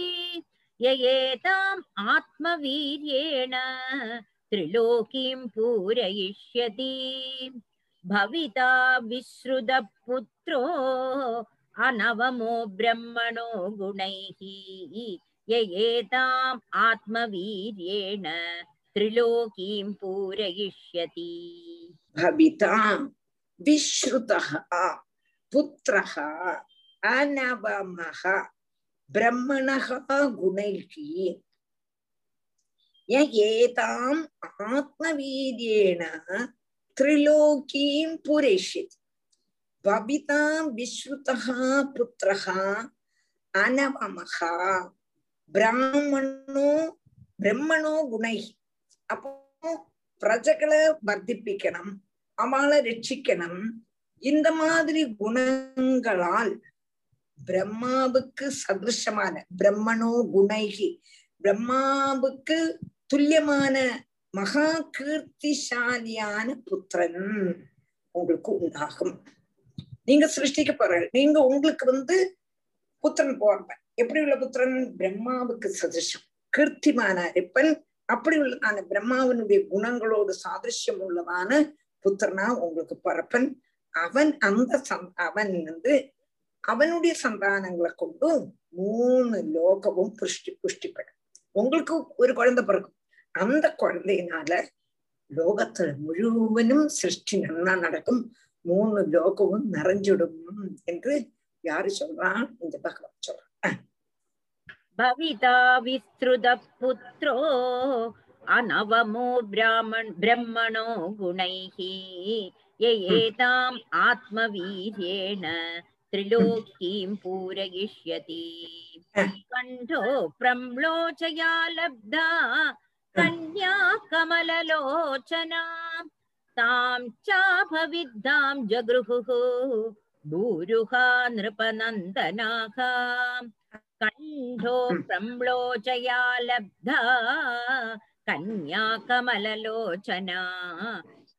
य एताम् आत्मवीर्येण त्रिलोकीं पूरयिष्यति। भविता विश्रुतपुत्रो अनवमो ब्रह्मणो गुणैः य एताम् आत्मवीर्येण त्रिलोकीं पूरयिष्यति। भविता विश्रुतः पुत्रः ஆனவமஹா பிரம்மணகா குணைகி ஏதாம் ஆத்மவீரியேன திரிலோகீம் புரேஷித். பபிதாம் விஸ்ருதா புத்திரகா அனவமகா பிராமணோ பிரம்மணோ குணை அப்போ பிரஜகளை வர்த்திப்பிக்கணும் அவளை ரட்சிக்கணும். இந்த மாதிரி குணங்களால் பிரம்மாவுக்கு சதிருஷமான பிரம்மணோ குணைகி. பிரம்மாவுக்கு துல்லியமான மகா கீர்த்திசாலியான புத்திரன் உங்களுக்கு உண்டாகும். நீங்க சிருஷ்டிக்க போற நீங்க உங்களுக்கு வந்து புத்திரன் போறப்ப எப்படி உள்ள புத்திரன்? பிரம்மாவுக்கு சதிருஷம் கீர்த்திமான இருப்பன் அப்படி உள்ளதான பிரம்மாவினுடைய குணங்களோடு சாதிருஷ்யம் உள்ளதான புத்திரனா உங்களுக்கு பரப்பன் அவன் அந்த சந் அவன் வந்து அவனுடைய சந்தானங்களை கொண்டும் மூணு லோகமும் புஷ்டி புஷ்டிப்படும். உங்களுக்கு ஒரு குழந்தை பிறக்கும். அந்த குழந்தையினால லோகத்துல முழுவனும் சிருஷ்டி நன்னா நடக்கும். மூணு லோகமும் நிறைஞ்சிடும் என்று யாரு சொல்றான்? இந்த பகவான் சொல்றான். பவிதா விஸ்ருத புத்திரோ அனவமோ பிராமண் பிரம்மணோ குணைஹி. ஏதாம் ஆத்மவீரியேன. त्रिलोकीं पूरयिष्यति कण्ठो प्रम्लोचया लब्धा कन्या कमललोचना तां चापविद्धां जगृहुः भूरुहा नृपनन्दनाः कण्ठो प्रम्लोचया लब्धा कन्या कमललोचना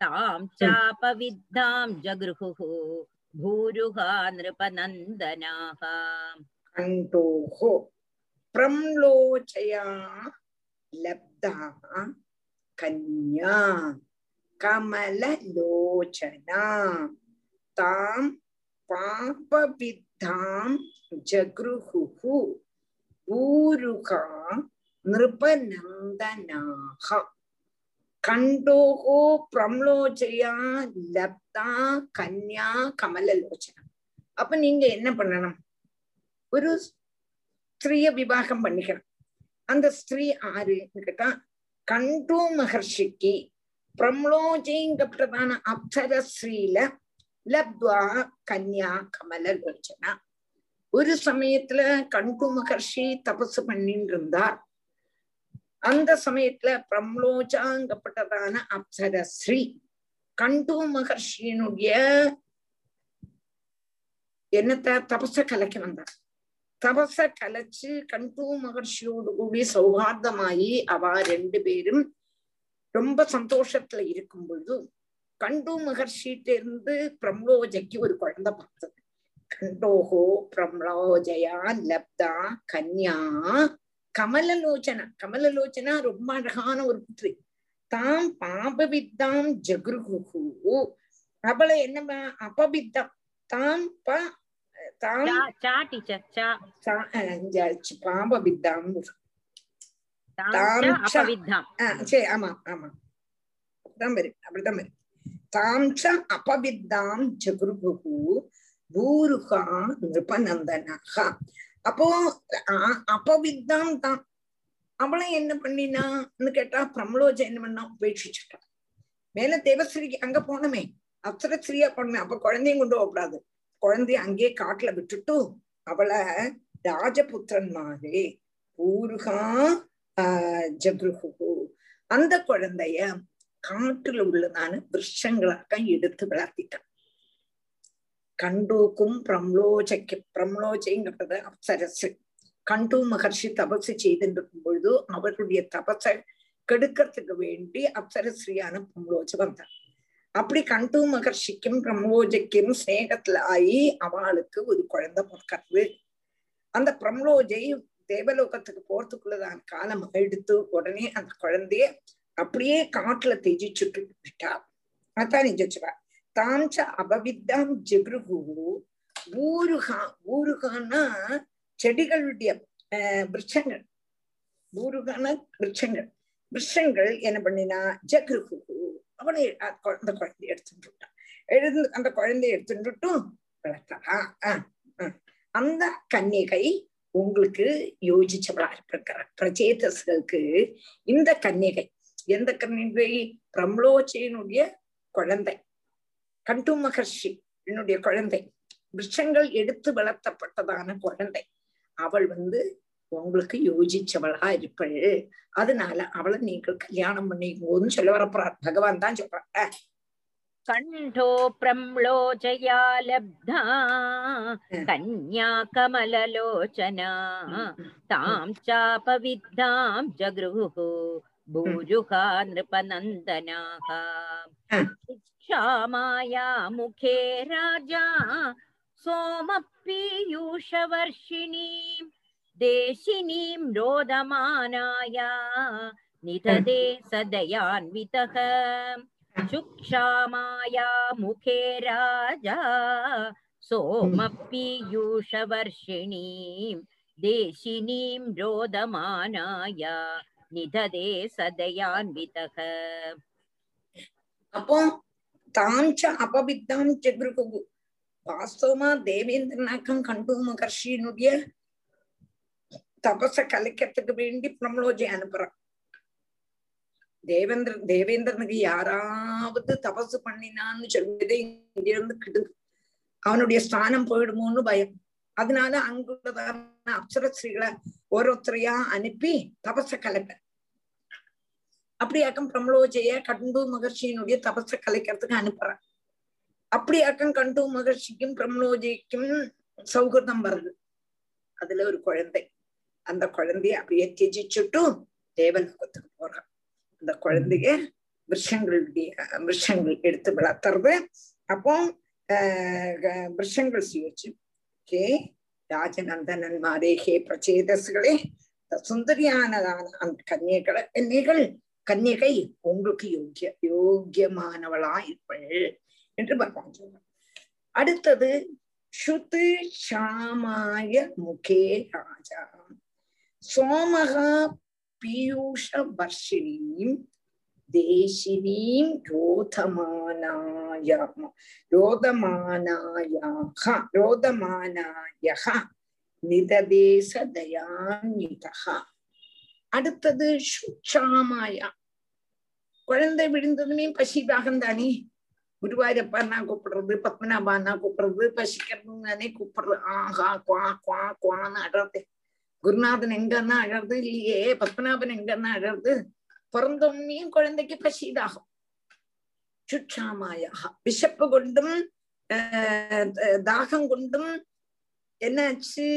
तां चापविद्धां जगृहुः भूरुहा नृपनन्दनाः कण्ठोः प्रम्लोचया लब्धा कन्या कमललोचना तां पापविद्धां जगृहुः ऊरुका नृपनन्दनाः கண்டோகோ பிரம்லோச்சயா லப்தா கன்யா கமலலோச்சனா. அப்ப நீங்க என்ன பண்ணணும்? ஒரு ஸ்திரீய விவாகம் பண்ணிக்கணும். அந்த ஸ்திரீ ஆறுன்னு கேட்டா கண்டு மகர்ஷிக்கு பிரம்லோஜிங்கப்பட்டதான அப்சர ஸ்ரீல லப்துவா கன்யா கமலலோச்சனா. ஒரு சமயத்துல கண்டு மகர்ஷி தபசு பண்ணிட்டு இருந்தார் அந்த சமயத்துல பிரம்லோச்சாங்கப்பட்டதான அப்சரஸ்ரீ கண்டு மகர்ஷியினுடைய என்னத்த தபச கலைக்க வந்தார் தபச கலைச்சு கண்டு மகர்ஷியோடு கூடி சௌஹார்தமாயி அவ ரெண்டு பேரும் ரொம்ப சந்தோஷத்துல இருக்கும் பொழுது கண்டு மகர்ஷிட்ட இருந்து பிரம்லோஜைக்கு ஒரு குழந்தை பார்த்தது. கண்டோகோ பிரம்லோஜயா லப்தா கன்யா கமலலோச்சனா. கமலலோச்சனா ரொம்ப அழகான ஒரு புத்திரி. தாம் பாபவித்தாம் ஜகுருகு அவளை என்ன அபவித்தம். தாம் ப பாபவித்தாம். ஆமா ஆமா. அப்படிதான் வரும் தாம் ச அபவித்தாம் ஜகுருகு பூருகா நிருபநந்தனஹா. அப்போ அ- தான். அவளை என்ன பண்ணினான்னு கேட்டா பிரம்மலோஜ என்ன பண்ணா உபேட்சிச்சுட்டான் மேல தேவஸ்ரீக்கு அங்க போனமே. அப்சரஸ்ரீயா போனமே. அப்ப குழந்தையும் கொண்டு போகக்கூடாது குழந்தைய அங்கேயே காட்டுல விட்டுட்டு அவளை ராஜபுத்திரன் மாதிரி ஊருகா ஆஹ் அந்த குழந்தைய காட்டுல உள்ளதான விருஷங்களாக எடுத்து வளர்த்திட்டான். கண்டூக்கும் பிரம்லோஜைக்கு பிரம்லோஜைங்கிறது அப்சரசு. கண்டு மகர்ஷி தபசு செய்துட்டு இருக்கும் பொழுது அவருடைய தபசை கெடுக்கிறதுக்கு வேண்டி அப்சரஸ்ரீயான பிரம்லோஜ வந்தார். அப்படி கண்டு மகர்ஷிக்கும் பிரம்லோஜைக்கும் சிநேகத்துல ஆகி அவளுக்கு ஒரு குழந்தை பிறக்கிறது. அந்த பிரம்லோஜை தேவலோகத்துக்கு போறதுக்குள்ளதான் காலம் எடுத்து உடனே அந்த குழந்தைய அப்படியே காட்டுல தெஜிச்சுட்டு விட்டா. அதான் நிஜச்சுவா. தாம்ச அபவித்தாம் ஜெகுருகு பூருகா பூருகான்னா செடிகளுடைய விருட்சங்கள் பூருகான விருட்சங்கள் விருஷங்கள் என்ன பண்ணினா ஜக்ருகு அவனை அந்த குழந்தைய எடுத்துட்டு விட்டான் எழுந்து அந்த குழந்தைய எடுத்துட்டும் வளர்த்தா. அந்த கன்னிகை உங்களுக்கு யோசிச்சவளா இருப்பிருக்கிறார் பிரச்சேதஸ்களுக்கு இந்த கன்னிகை. எந்த கன்னிகை? பிரம்லோச்சையினுடைய குழந்தை. கண்டு மகர்ஷி என்னுடைய குழந்தை. விஷங்கள் எடுத்து வளர்த்தப்பட்டதான குழந்தை. அவள் வந்து உங்களுக்கு யோசிச்சவளா இருப்பள். அதனால அவளை நீங்கள் கல்யாணம் பண்ணிக்கோன்னு சொல்ல வரப்போறார். பகவான் தான் சொல்றாங்க கண்டோ பிரம்ளோஜயா லப்தா. கன்யா கமலலோச்சனா. தாம் சாபவித்தாம் ஜகருஹு. பூஜுகா நிருபநந்தனாக श्यामाया मुखे राजा सोमपीयूषवर्षिणीम् देशिनीम् रोदमानाया निधदे सदयान्वितः चुक्षामाया मुखे राजा सोमपीयूषवर्षिणीम् देशिनीम् रोदमानाया निधदे सदयान्वितः தாஞ்ச அபவித்தாம் ஜெகுருக்கு வாஸ்தவமா தேவேந்திரனாக்கம் கண்டு மகர்ஷியினுடைய தபச கலைக்கிறதுக்கு வேண்டி பிரம்மலோஜி அனுப்புறான் தேவேந்திர தேவேந்திரனுக்கு யாராவது தபசு பண்ணினான்னு சொல்லியதே இங்கிருந்து கிடுது அவனுடைய ஸ்தானம் போயிடுமோன்னு பயம் அதனால அங்குள்ளதான அப்சரஸ்ரீகளை ஒருத்தரையா அனுப்பி தபச கலைப்ப அப்படியாக்கம் பிரம்மலோஜைய கண்டு மகர்ஷியினுடைய தபச கலைக்கிறதுக்கு அனுப்புறான். அப்படியாக்கம் கண்டு மகர்ஷிக்கும் பிரம்மலோஜைக்கும் சௌகிருதம் வருது. அதுல ஒரு குழந்தை. அந்த குழந்தைய அப்படியே தியஜிச்சுட்டும் தேவலோகத்துக்கு போறான். அந்த குழந்தைய விஷங்களுடைய விஷங்கள் எடுத்து வளர்த்துறது. அப்போ ஆஹ் விஷங்கள் சுயோச்சு கே ராஜநந்தனன்மாரே ஹே பிரச்சேதஸ்களே சுந்தரியானதான அந்த கன்னிகைகளை கன்னிகள் கன்னிகை உங்களுக்கு யோக்கிய யோக்கியமானவளா இருப்பள் என்று பகவான் சொல்றார். அடுத்தது ஸ்ருத்து ஷாமாய முகே ராஜா சோமகா பீயூஷ வர்ஷினீம் தேசினீம் ரோதமானாயாம ரோதமானாயாக ரோதமானாயக நிததேச தயான்விதா அடுத்தது சுட்சாமாயா குழந்தை விழுந்ததுமே பசி பசிதாகம் தானே குருவாயூரப்பான்னா கூப்பிடுறது பத்மநாபான்னா கூப்பிடுறது? பசிக்கிறது தானே கூப்பிடுறது. ஆஹா குவா குவா குவான்னு அழறது. குருநாதன் எங்கன்னா அழறது? இல்லையே. பத்மநாபன் எங்கன்னா அழறது? பிறந்தோன்னையும் குழந்தைக்கு பசி பசிதாகும். சுட்சாமாயாக விஷப்பு கொண்டும் தாகம் கொண்டும் என்னாச்சு?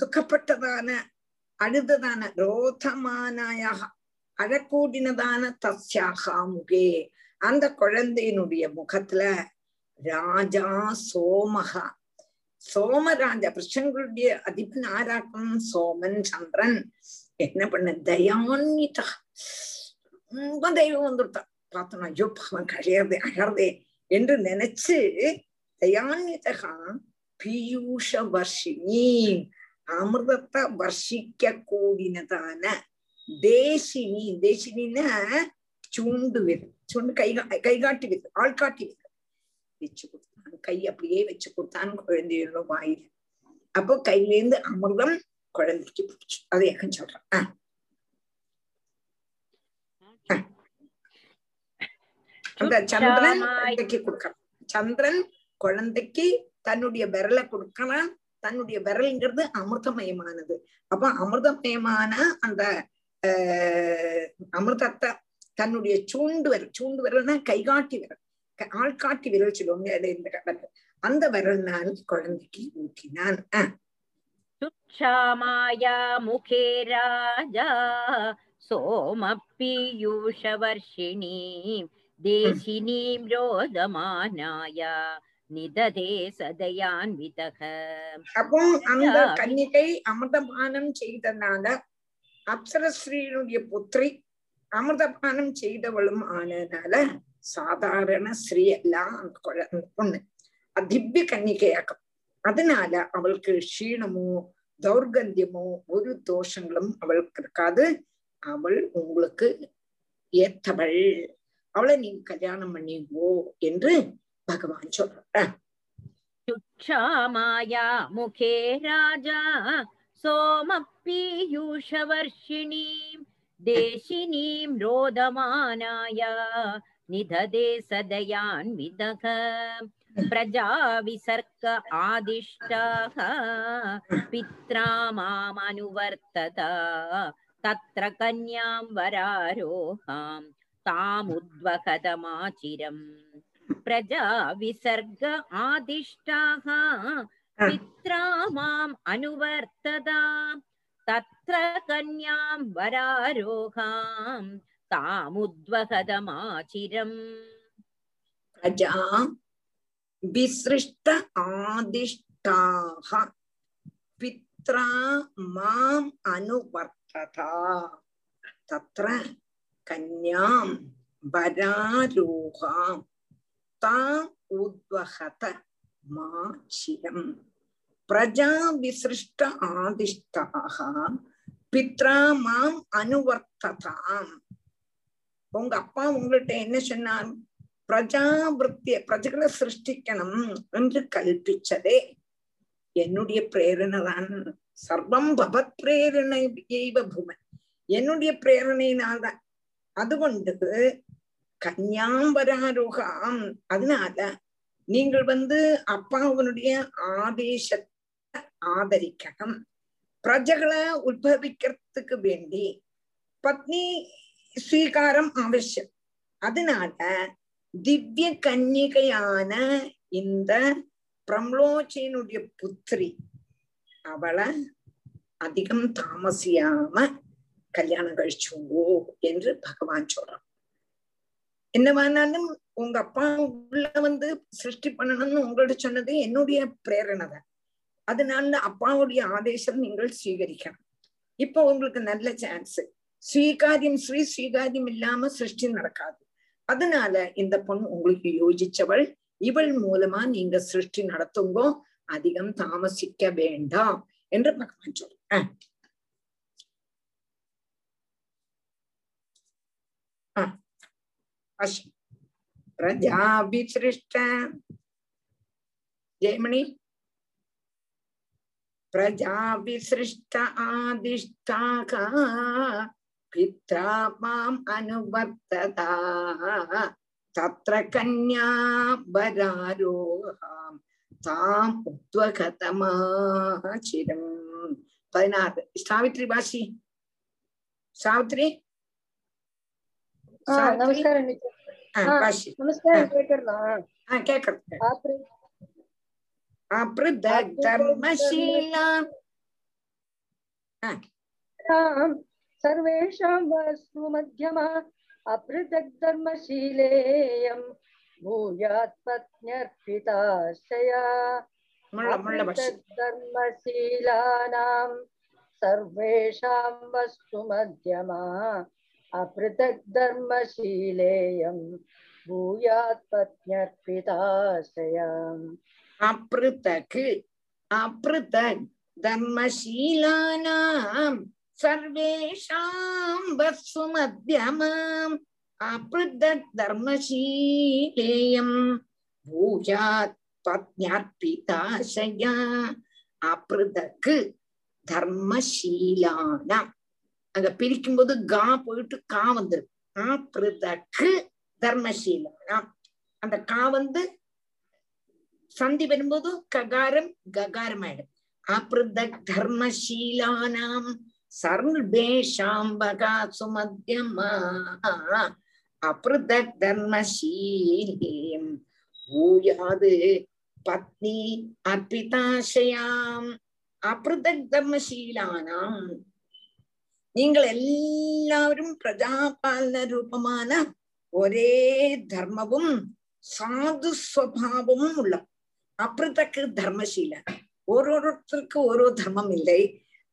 துக்கப்பட்டதான அடுத்ததான ரோதமானாயாக அழக்கூடினதான தஸ்யாகா முகே அந்த குழந்தையினுடைய முகத்துல ராஜா சோமகா சோமராஜா கிருஷ்ணங்களுடைய அதிபன் ஆராக்கம் சோமன் சந்திரன் என்ன பண்ண தயான்விதா ரொம்ப தெய்வம் வந்துட்டான் பார்த்தோம் ஐயோ அவன் கழியறதே அழறதே என்று நினைச்சு தயான்விதகா பீயூஷ வர்ஷினி அமிர்தத்தை வர்ஷிக்க கூடினதான தேசினி தேசினின்னா சூண்டு விரல் சூண்டு கை கைகாட்டி விரல் ஆள்காட்டி விரல் வச்சு கொடுத்தான் கை அப்படியே வச்சு கொடுத்தான் குழந்தையோட வாயில அப்போ கையிலேருந்து அமிர்தம் குழந்தைக்கு பிடிச்சு அதை எக்கன் சொல்றான் ஆஹ் அந்த சந்திரன் குழந்தைக்கு கொடுக்கறான் சந்திரன் குழந்தைக்கு தன்னுடைய விரலை கொடுக்கறான் தன்னுடைய விரல்ங்கிறது அமிர்தமயமானது. அப்ப அமிர்தமயமான அந்த ஆஹ் அமிர்தத்தை தன்னுடைய சூண்டு விரல் சூண்டு விரல்னா கைகாட்டி விரல். ஆள்காட்டி விரல் சொல்லுவாங்க இந்த கடல் அந்த விரல்னால் குழந்தைக்கு ஊட்டினான். சுட்சாமாயா முகே ராஜா சோமப்பியூஷவர்ஷிணீம் தேசினீம் ரோதமானாயா நிததே சதயான்விதக அப்போ அந்த கன்னிகை அமிர்தபானம் செய்தனால அப்சரஸ்ரீனுடைய புத்திரி அமிர்தபானம் செய்தவளும் ஆனதுனால சாதாரண ஸ்ரீ எல்லாம் குழந்தை பொண்ணு. அதிவ்ய கன்னிகையாக்கம். அதனால அவளுக்கு க்ஷீணமோ தௌர்கந்தியமோ ஒரு தோஷங்களும் அவளுக்கு இருக்காது. அவள் உங்களுக்கு ஏத்தவள். அவளை நீங்க கல்யாணம் பண்ணிங்கோ என்று भगवान् चोल् क्षामाया मुखे राजा सोमपीयूषवर्षिणीम् देशिनीम् रोदमानाय निधदे सदयान्विदः प्रजाविसर्ग आदिष्टाः पित्रा मामनुवर्तता तत्र कन्यां वरारोहाम् तामुद्वहतमाचिरम् प्रजा विसर्ग आदिष्टाः पित्रा माम् अनुवर्तता तत्र कन्यां वरारोहां तामुद्वहतमाचिरम् प्रजा विसृष्ट आदिष्टाः पित्रा माम् अनुवर्तता तत्र कन्यां वरारोहां தாம் உத்வகத மாஷியம் பிரஜா விசிருஷ்ட ஆதிஷ்டாக பித்ரா மாம் அனுவர்த்ததாம். உங்க அப்பா உங்கள்கிட்ட என்ன சொன்னார்? பிரஜாபிருத்திய பிரஜகளை சிருஷ்டிக்கணும் என்று கல்பிச்சதே. என்னுடைய பிரேரணை தான் சர்வம் பவத் பிரேரணை என்னுடைய பிரேரணையினால்தான். அது கன்யாம்பராரோகாம். அதனால நீங்கள் வந்து அப்பாவனுடைய ஆதேசத்தை ஆதரிக்கணும். பிரஜகளை உத்பவிக்கிறதுக்கு வேண்டி பத்னி ஸ்வீகாரம் அவசியம். அதனால திவ்ய கன்னிகையான இந்த பிரம்லோச்சியனுடைய புத்திரி அவளை அதிகம் தாமசியாம கல்யாணம் கழிச்சுங்கோ என்று பகவான் சொல்றான். என்னவானாலும் உங்க அப்பா உள்ள வந்து சிருஷ்டி பண்ணணும்னு உங்கள்ட்ட சொன்னது என்னுடைய பிரேரணை தான். அதனால அப்பாவுடைய ஆதேசம் நீங்கள் ஸ்வீகரிக்கணும். இப்போ உங்களுக்கு நல்ல சான்ஸ் ஸ்வீகாரியம் ஸ்ரீ ஸ்வீகாரியம் இல்லாம சிருஷ்டி நடக்காது. அதனால இந்த பொண்ணு உங்களுக்கு யோசிச்சவள் இவள் மூலமா நீங்க சிருஷ்டி நடத்துங்கோ அதிகம் தாமசிக்க வேண்டாம் என்று பகவான் சொல்றேன் பிரஜாபிசிருஷ்ட ஜெயமணி प्रजाविसृष्ट आदिष्टाका पित्रा माम् अनुवर्तता तत्र कन्या वरारोहाम् தாம் உத்வகதமாக சிரம் பதினாறு சாவித்ரி பாஷி சாவித்ரி ಹಾ ನಮಸ್ಕಾರ ಅಪೃಥಕ್ ಧರ್ಮಶೀಲಾ सर्वेषां वस्तु मध्यमा अपृथक् धर्मशीलेयं भूयात् सर्वेषां वस्तु मध्यमा अपृथग्धर्मशीलेयं भूयात् पत्न्यर्पिताश्रयाम् अपृथक् अपृथग् धर्मशीलानां सर्वेषां वत्सु मध्यमाम् अपृथग् धर्मशीलेयं भूयात् पत्न्यर्पिताशया अपृथक् धर्मशीलानाम् அங்க பிரிக்கும் போது கா போயிட்டு கா வந்துரும். அப்ருதக்கு தர்மசீலானாம் அந்த கா வந்து சந்தி வரும்போது ககாரம் ககாரம் ஆயிடும் அப்ருதக் தர்மசீலானாம் சர்வேஷாம் பகா சுமத்தியமா அப்ருதக் தர்மசீலேயம் பூயாது பத்னி அர்ப்பிதாசயாம். அப்ருதக் தர்மசீலானாம் நீங்கள் எல்லாரும் பிரஜாபாலன ரூபமான ஒரே தர்மமும் சாது ஸ்வபாவமும் உள்ள அப்புறத்துக்கு தர்மசீல. ஓரோருத்தருக்கு ஓரோ தர்மம் இல்லை.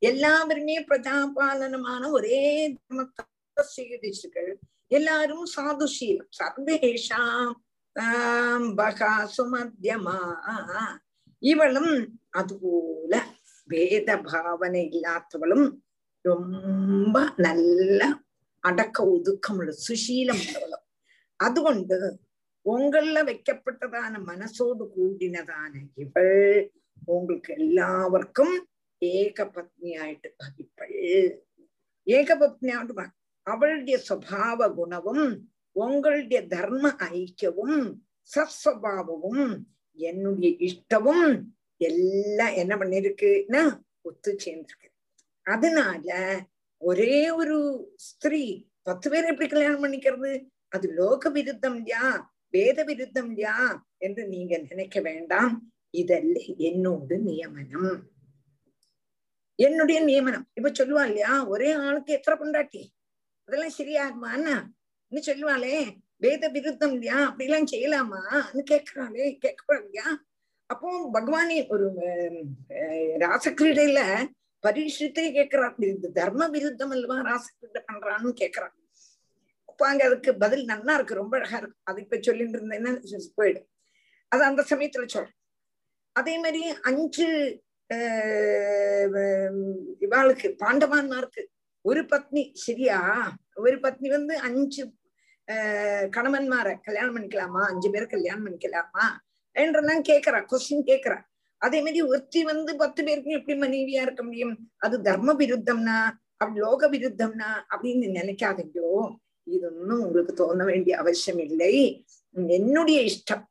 எல்லாருமே பிரஜாபாலனமான ஒரே தர்மத்தை சீகரிச்சுக்கள் எல்லாரும் சாதுசீலம் சர்வேஷாம் சுமத்தியமா இவளும் அதுபோல வேத பாவனை இல்லாதவளும் ரொம்ப நல்ல அடக்க ஒதுக்கமுள்ள சுஷீலம் உள்ளவளும் അതുകൊണ്ട് உங்கள வைக்கப்பட்டதான மனசோடு கூடினதான இவள் உங்களுக்கு எல்லாருக்கும் ஏகபத்னியாயிட்டு பவிப்பள் ஏகபத்னியாட்டு அவளுடைய சுவாவ குணவும் உங்களுடைய தர்ம ஐக்கியவும் சஸ்வபாவமும் என்னுடைய இஷ்டமும் எல்லாம் என்ன பண்ணிருக்குன்னா ஒத்து சேர்ந்திருக்கு. அதனால ஒரே ஒரு ஸ்திரீ பத்து பேர் எப்படி கல்யாணம் பண்ணிக்கிறது? அது லோக விருத்தம் இல்லையா வேத விருத்தம் இல்லையா என்று நீங்க நினைக்க வேண்டாம். இதல்ல என்னோட நியமனம். என்னுடைய நியமனம். இப்ப சொல்லுவா இல்லையா? ஒரே ஆளுக்கு எத்தனை பொண்டாட்டி? அதெல்லாம் சரியாகுமான்னா இன்னும் சொல்லுவாளே? வேத விருத்தம் இல்லையா அப்படிலாம் செய்யலாமான்னு கேக்குறாளே கேட்கப்பா இல்லையா அப்போ பகவானே ஒரு ராசக்கிரீடையில பரீட்சித்தே கேட்கிறார் இது தர்ம விருத்தம் அல்லவா ராசக்கிரீடை பண்றான்னு கேட்கிறான் அங்க அதுக்கு பதில் நன்னா இருக்கு ரொம்ப அழகா இருக்கு. அது இப்ப சொல்லிட்டு இருந்தேன்னா போயிடும். அது அந்த சமயத்துல சொல்றேன். அதே மாதிரி அஞ்சு ஆஹ் இவாளுக்கு பாண்டவான்மாருக்கு ஒரு பத்னி சரியா? ஒரு பத்னி வந்து அஞ்சு ஆஹ் கணவன்மார கல்யாணம் பண்ணிக்கலாமா? அஞ்சு பேர் கல்யாணம் பண்ணிக்கலாமா? என்றெல்லாம் கேக்குறா கொஸ்டின் கேக்குறா. அதே மாதிரி ஒருத்தி வந்து பத்து பேருக்கு எப்படி மனைவியா இருக்க முடியும்? அது தர்ம விருத்தம்னா அப்படி லோக விருத்தம்னா அப்படின்னு நினைக்காதீங்களோ இதொன்னும் உங்களுக்கு தோண வேண்டிய அவசியம் இல்லை. என்னுடைய இஷ்டம்.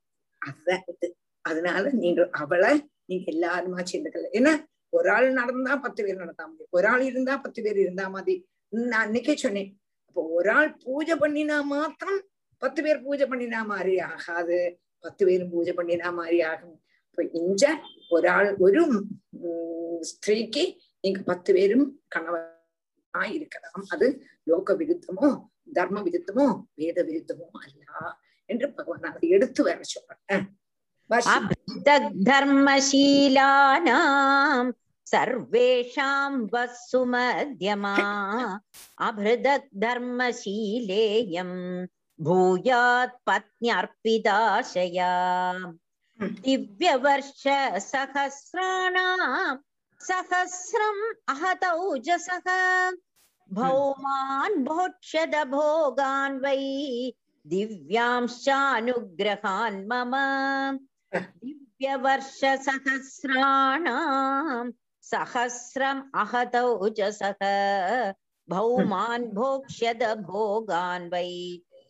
அதுதான் இது. அதனால நீங்க அவளை நீங்க எல்லாருமா சேர்ந்துக்கல. ஏன்னா ஒரு ஆள் நடந்தா பத்து பேர் நடந்தா மாதிரி ஒரு ஆள் இருந்தா பத்து பேர் இருந்தா மாதிரி நான் அன்னைக்கே சொன்னேன். அப்போ ஒரு ஆள் பூஜை பண்ணினா மாத்திரம் பத்து பேர் பூஜை பண்ணினா மாதிரி ஆகாது. பத்து பேரும் பூஜை பண்ணினா மாதிரி ஆகும். இப்ப இஞ்ச ஒராள் ஒரு உம், ஸ்திரீக்கு நீங்க பத்து பேரும் கணவனா இருக்கலாம் அது லோக விருத்தமோ தர்ம விருத்தமோ வேத விருத்தமோ அல்ல என்று பகவான் அதை எடுத்து வர சொல்றேன் பாஷ்யம். धर्मशीलानां सर्वेषां वस्सु मध्यमा अभृदधर्मशीलेयं भूयात् पत्न्यर्पिताशया Hmm. दिव्यवर्षसहस्राणां सहस्रम् अहतौजसः भौमान् भोक्ष्यद भोगान् वै दिव्यांश्चानुग्रहान् मम दिव्यवर्षसहस्राणां सहस्रम् अहतौजसः भौमान् भोक्ष्यद भोगान् वै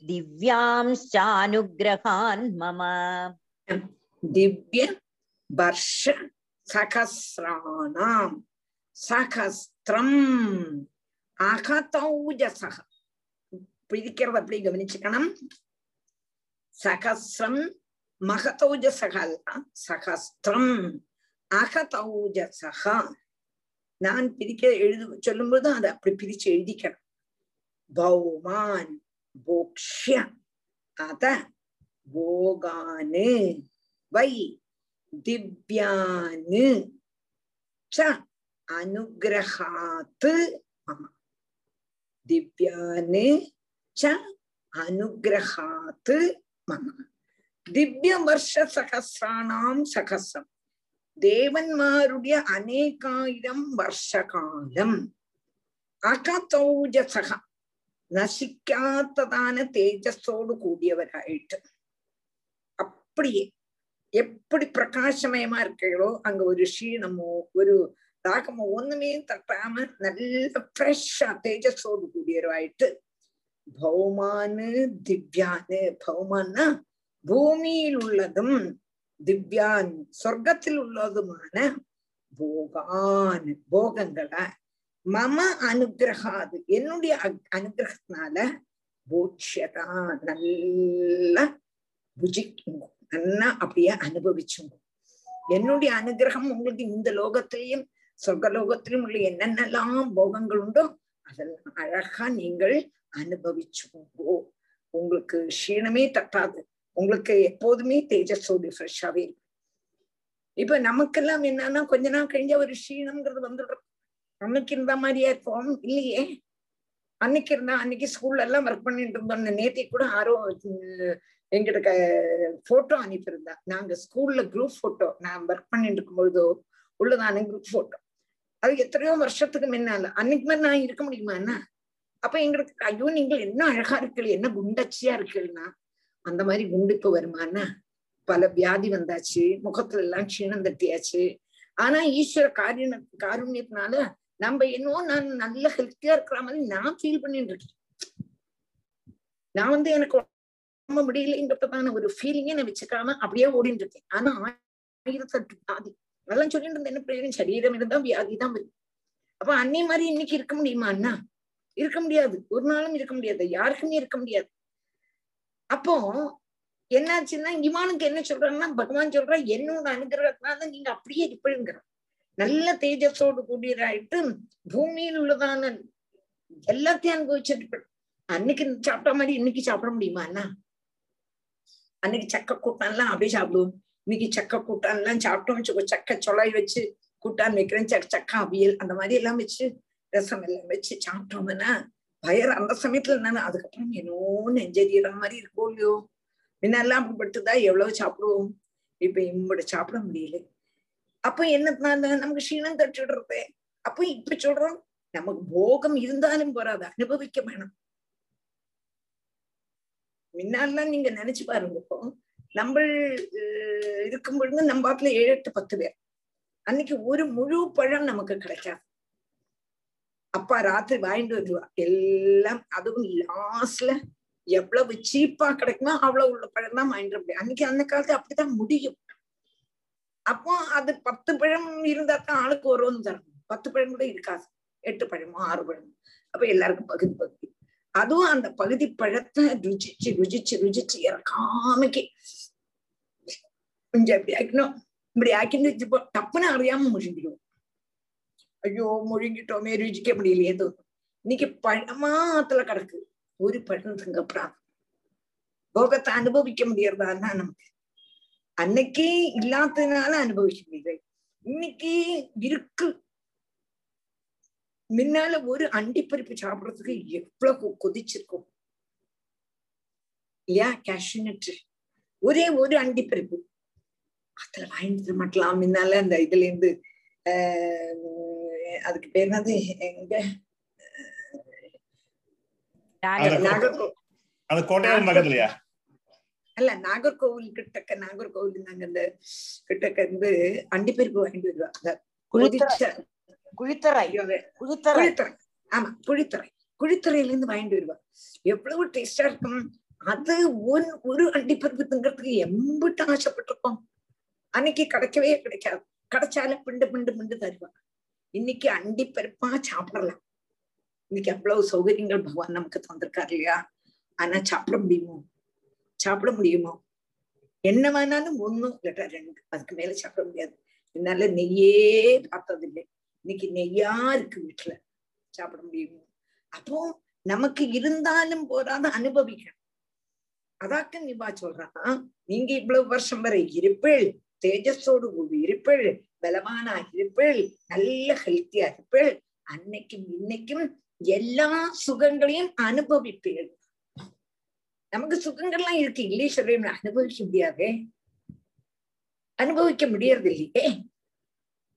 दिव्यांश्चानुग्रहान् मम திவ்ய வர்ஷ சகசிராணாம் சகஸ்திரம் அகதௌஜசக பிரிக்கிறது அப்படி கவனிச்சுக்கணும் சகசிரம் மகதௌஜசக சகஸ்திரம் அகதௌஜசக நான் பிரிக்க எழுது சொல்லும்போது அதை அப்படி பிரிச்சு எழுதிக்கணும் பௌமான் போக்ஷ அத போகானு வை திவ்யானு ச அனுகிரகாத்து மம திவ்யானு ச அனுகிரகாத்து மம ദിവ്യ വർഷ സഹസ്രാണാം സഹസ്രം ദേവന്മാരുടെ അനേകായിരം വർഷകാലം അകതൗജസഹ നശിക്കാത്തതാണ് തേജസ്സോട് കൂടിയവരായിട്ട് அப்படியே எப்படி பிரகாசமயமா இருக்கீங்களோ அங்க ஒரு ஷீணமோ ஒரு தாகமோ ஒண்ணுமே தட்டாம நல்ல ஃப்ரெஷ்ஷா தேஜஸோடு கூடியவராயிட்டு பௌமானு திவ்யானு பௌமான்னா பூமியில் உள்ளதும் திவ்யான் சொர்க்கத்தில் உள்ளதுமான போகான் போகங்களை மம அனுகிரகாது. என்னுடைய அனுகிரகத்தினால போட்சியதா நல்ல புஜிக்குங்க நல்லா அப்படியே அனுபவிச்சுங்க. என்னுடைய அனுகிரகம் உங்களுக்கு இந்த லோகத்திலையும் சொர்க்க லோகத்திலும் உள்ள என்னென்னலாம் போகங்கள் உண்டோ அதெல்லாம் அழகா நீங்கள் அனுபவிச்சுங்கோ உங்களுக்கு க்ஷீணமே தட்டாது. உங்களுக்கு எப்போதுமே தேஜஸோடு ஃப்ரெஷ்ஷாவே இருக்கும் இப்ப நமக்கெல்லாம் என்னன்னா கொஞ்ச நாள் கழிஞ்ச ஒரு க்ஷீணம்ங்கிறது வந்துடுறோம் அன்னைக்கு இந்த மாதிரியா இருப்போம் இல்லையே? அன்னைக்கு இருந்தா அன்னைக்கு ஸ்கூல்ல எல்லாம் ஒர்க் பண்ணிட்டு இருந்தோம் நேத்தி கூட ஆரோ எங்கிட்ட போட்டோ அனுப்பியிருந்தா. நாங்க ஸ்கூல்ல குரூப் போட்டோ நான் ஒர்க் பண்ணிட்டு இருக்கும் உள்ளதான குரூப் போட்டோ அது எத்தனையோ வருஷத்துக்கு முன்னால. அன்னைக்கு மாதிரி நான் இருக்க முடியுமா என்ன? அப்ப எங்களுக்கு ஐயோ நீங்கள் என்ன அழகா இருக்கீங்க என்ன குண்டச்சியா இருக்கீங்கன்னா அந்த மாதிரி குண்டு இப்ப வருமானா பல வியாதி வந்தாச்சு முகத்துல எல்லாம் க்ஷீணம் தட்டியாச்சு. ஆனா ஈஸ்வர காரிய காருண்யத்தினால நம்ம இன்னும் நான் நல்ல ஹெல்த்தியா இருக்கிற மாதிரி நான் ஃபீல் பண்ணிட்டு இருக்கேன். நான் வந்து எனக்கு உடம்பு முடியலைங்கிறதான ஒரு ஃபீலிங்கே நான் வச்சுக்காம அப்படியே ஓடிட்டு இருக்கேன் ஆனா ஆயிரத்தெட்டு வியாதி. அதெல்லாம் சொல்லிட்டு இருந்த என்ன பிரயோஜனம்? சரீரம் இருந்தா வியாதி தான் வரும். அப்ப அன்னை மாதிரி இன்னைக்கு இருக்க முடியுமா அண்ணா? இருக்க முடியாது. ஒரு நாளும் இருக்க முடியாது. யாருக்குமே இருக்க முடியாது. அப்போ என்னாச்சுன்னா இவானுக்கு என்ன சொல்றாங்கன்னா பகவான் சொல்றா என்னோட அனுகிரகத்தினால நீங்க அப்படியே இருப்பீங்கிற நல்ல தேஜஸோடு கூடியதாயிட்டு பூமியில் உள்ளதான எல்லாத்தையும் அனுபவிச்சிருப்பேன் அன்னைக்கு சாப்பிட்ட மாதிரி இன்னைக்கு சாப்பிட முடியுமா அண்ணா? அன்னைக்கு சக்க கூட்டான்லாம் அப்படியே சாப்பிடுவோம். இன்னைக்கு சக்க கூட்டான்லாம் சாப்பிட்டோம் வச்சுக்கோ சக்க சொலாய் வச்சு கூட்டான் வைக்கிறேன் சக்க சக்க அவியல் அந்த மாதிரி எல்லாம் வச்சு ரசம் எல்லாம் வச்சு சாப்பிட்டோம்னா பயர் அந்த சமயத்துல என்னன்னா அதுக்கப்புறம் என்னோ நெஞ்சறியற மாதிரி இருக்கும் இல்லையோ? முன்னெல்லாம் அப்படிப்பட்டுதான் எவ்வளவு சாப்பிடுவோம். இப்ப இம்பட சாப்பிட முடியல. அப்ப என்ன நமக்கு க்ஷீணம் தட்டுடுறது. அப்ப இப்ப சொல்றோம். நமக்கு போகம் இருந்தாலும் போறாது அனுபவிக்க வேணும். முன்னாலாம் நீங்க நினைச்சு பாருங்க இப்போ. நம்ம இருக்கும் பொழுது நம்ம பாட்டுல ஏழு எட்டு பத்து பேர். அன்னைக்கு ஒரு முழு பழம் நமக்கு கிடைக்காது. அப்பா ராத்திரி வாங்கிட்டு வருவா எல்லாம் அதுவும் லாஸ்ட்ல எவ்வளவு சீப்பா கிடைக்குமோ அவ்வளவு உள்ள பழம் தான் வாங்கிட்டு முடியும். அன்னைக்கு அந்த காலத்துல அப்படித்தான் முடியும். அப்போ அது பத்து பழம் இருந்தா தான் ஆளுக்கு ஒருவன் தரணும் பத்து பழம் கூட இருக்காது. எட்டு பழமோ ஆறு பழமோ. அப்ப எல்லாருக்கும் பகுதி பகுதி. அதுவும் அந்த பகுதி பழத்தை ருசிச்சு ருசிச்சு ருசிச்சு இறக்காமக்கு. கொஞ்சம் எப்படி ஆக்கணும் இப்படி ஆக்கின்னு வச்சுப்போ டப்புன்னு அறியாம முழுங்கிடுவோம். ஐயோ முழுங்கிட்டோமே ருசிக்க முடியலையே தோணும் இன்னைக்கு பழமாத்துல கிடக்கு. ஒரு பழம் திங்கப்படாது. போகத்தை அனுபவிக்க முடியறதா நமக்கு. அன்னைக்கே இல்லாததுனால அனுபவிக்க முடியல. இன்னைக்கு இருக்கு. முன்னால ஒரு அண்டிப்பருப்பு சாப்பிடுறதுக்கு எவ்வளவு கொதிச்சிருக்கும்? இல்லையா? கேஷ்யூநட் ஒரே ஒரு அண்டிப்பருப்பு. அதுல வாங்கிட்டு மாட்டலாம். முன்னால அந்த இதுல இருந்து ஆஹ் அதுக்கு பேர் என்னது எங்க? அல்ல நாகர்கோவில் கிட்டக்க நாகர்கோவில் நாங்க அந்த கிட்டக்க இருந்து அண்டிப்பருப்பு வாங்கிட்டு வருவா குழித்தரை. ஐயோ, அது குழித்தரை. குழித்துறை ஆமா குழித்துறை குழித்துறையில இருந்து வாங்கிட்டு வருவா எவ்வளவு டேஸ்டா இருக்கும். அது ஒரு ஒரு அண்டிப்பருப்பு திங்கிறதுக்கு எம்பிட்டு ஆசைப்பட்டிருக்கோம். அன்னைக்கு கிடைக்கவே கிடைக்காது. கிடைச்சாலும் பிண்டு பிண்டு பிண்டு தருவா இன்னைக்கு அண்டிப்பருப்பா சாப்பிடலாம் இன்னைக்கு அவ்வளவு சௌகரியங்கள் பகவான் நமக்கு தந்திருக்காரு இல்லையா? ஆனா சாப்பிட முடியுமோ? சாப்பிட முடியுமோ? என்ன வேணாலும் ஒண்ணும் இல்லாட்டா ரெண்டு. அதுக்கு மேல சாப்பிட முடியாது. என்னால நெய்யே பார்த்ததில்லை. இன்னைக்கு நெய்யா இருக்கு வீட்டுல சாப்பிட முடியும். அப்போ நமக்கு இருந்தாலும் போராத அனுபவிக்கணும். அதாக்க நிபா சொல்றான் நீங்க இவ்வளவு வருஷம் வரை இருப்பேள் தேஜஸோடு கூடி இருப்பேள் பலமானா இருப்பேள் நல்ல ஹெல்த்தியா இருப்பேள் அன்னைக்கும் இன்னைக்கும் எல்லா சுகங்களையும் அனுபவிப்பேள் நமக்கு சுகங்கள்லாம் இருக்கு இல்லையே சொல்ல அனுபவிக்க முடியாதே? அனுபவிக்க முடியறது இல்லையே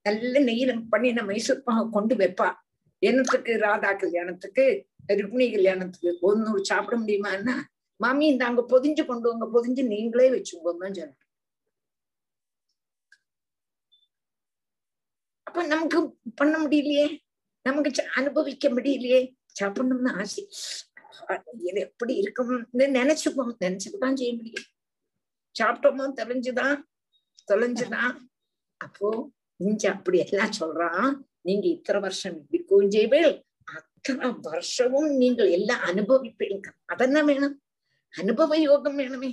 நல்ல நீ பண்ணி நம்ம மைசூர் பாகம் கொண்டு வைப்பா. என்னத்துக்கு? ராதா கல்யாணத்துக்கு ருக்மிணி கல்யாணத்துக்கு. ஒன்னு சாப்பிட முடியுமான்னா மாமி இந்த அங்க பொதிஞ்சு கொண்டு வாங்க பொதிஞ்சு நீங்களே வச்சுக்கோங்கன்னு தான் அப்ப நமக்கு பண்ண முடியலையே? நமக்கு அனுபவிக்க முடியலையே? சாப்பிடணும்னு ஆசை. இது எப்படி இருக்கும் நினைச்சுப்போம் நினைச்சுதான் செய்ய முடியும். சாப்பிட்டோமோ தொலைஞ்சுதான் தொலைஞ்சுதான் அப்போ இங்க அப்படி எல்லாம் சொல்றான் நீங்க இத்தனை வருஷம் இப்படி கூஞ்சீவீள் அத்தனை வருஷமும் நீங்கள் எல்லாம் அனுபவிப்பீங்க. அதென்ன வேணும்? அனுபவ யோகம் வேணுமே.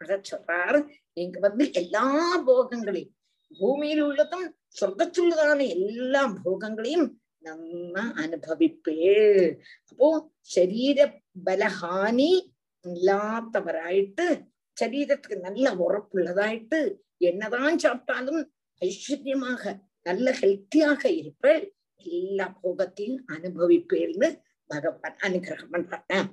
அத சொல்றாரு. நீங்க வந்து எல்லா போகங்களையும் பூமியில் உள்ளதும் சொர்க்கத்துள்ளதான எல்லா போகங்களையும் நம்ம அனுபவிப்பேள் அப்போ சரீர பலஹானி இல்லாதவராயிட்டு சரீரத்துக்கு நல்ல உறப்புள்ளதாயிட்டு என்னதான் சாப்பிட்டாலும் ஐஸ்வர்யமாக நல்ல ஹெல்த்தியாக இருப்பேள். எல்லா போகத்தையும் அனுபவிப்பேள்னு பகவான் அனுகிரகம் பண்றான்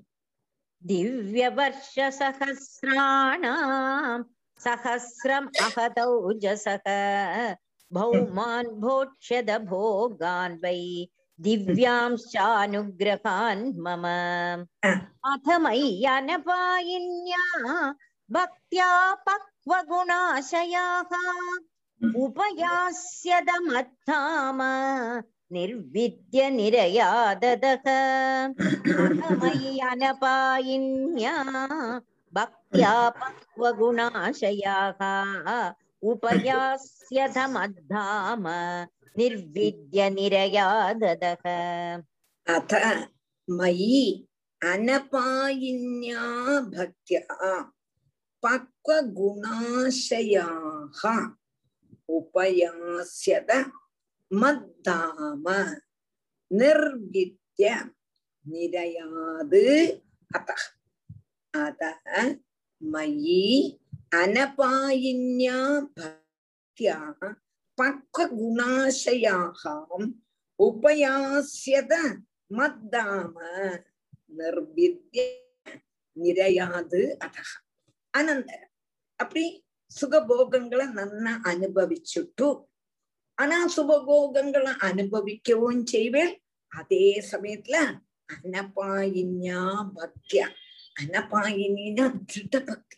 திவ்யவர்ஷசகசிராணாம் சகசிரம் அகதௌஜசக பௌமான் போட்சத போகான் வை. திவ்யாம்சானுகிரகான் மம. அத மய்யனபாயின்யா பக்தியா பக்வகுணாசயாக. उपयास्यदमत्थाम निर्विद्य निरया ददः मयि अनपायिन्या भक्त्या पक्वगुणाशयाः उपयास्यधमद्धाम निर्विद्य निरया ददः अथ मयि अनपायिन्या भक्त्या पक्वगुणाशयाः உபயாசியத மத்தாம நிர்வித்ய நிரையாது. அத அத மயி அனபாயின்யா பக்தியா பக்வகுணாசயாகாம் உபயாசியத மத்தாம நிர்வித்ய நிரையாது. அத அனந்தரம் அப்படி சுகபோகங்களை நன்னா அனுபவிச்சுட்டு ஆனா சுபபோகங்களை அனுபவிக்கவும் செய்வேன் அதே சமயத்துல அனபாயின்யா பக்தியா அனபாயினா திருட பக்தி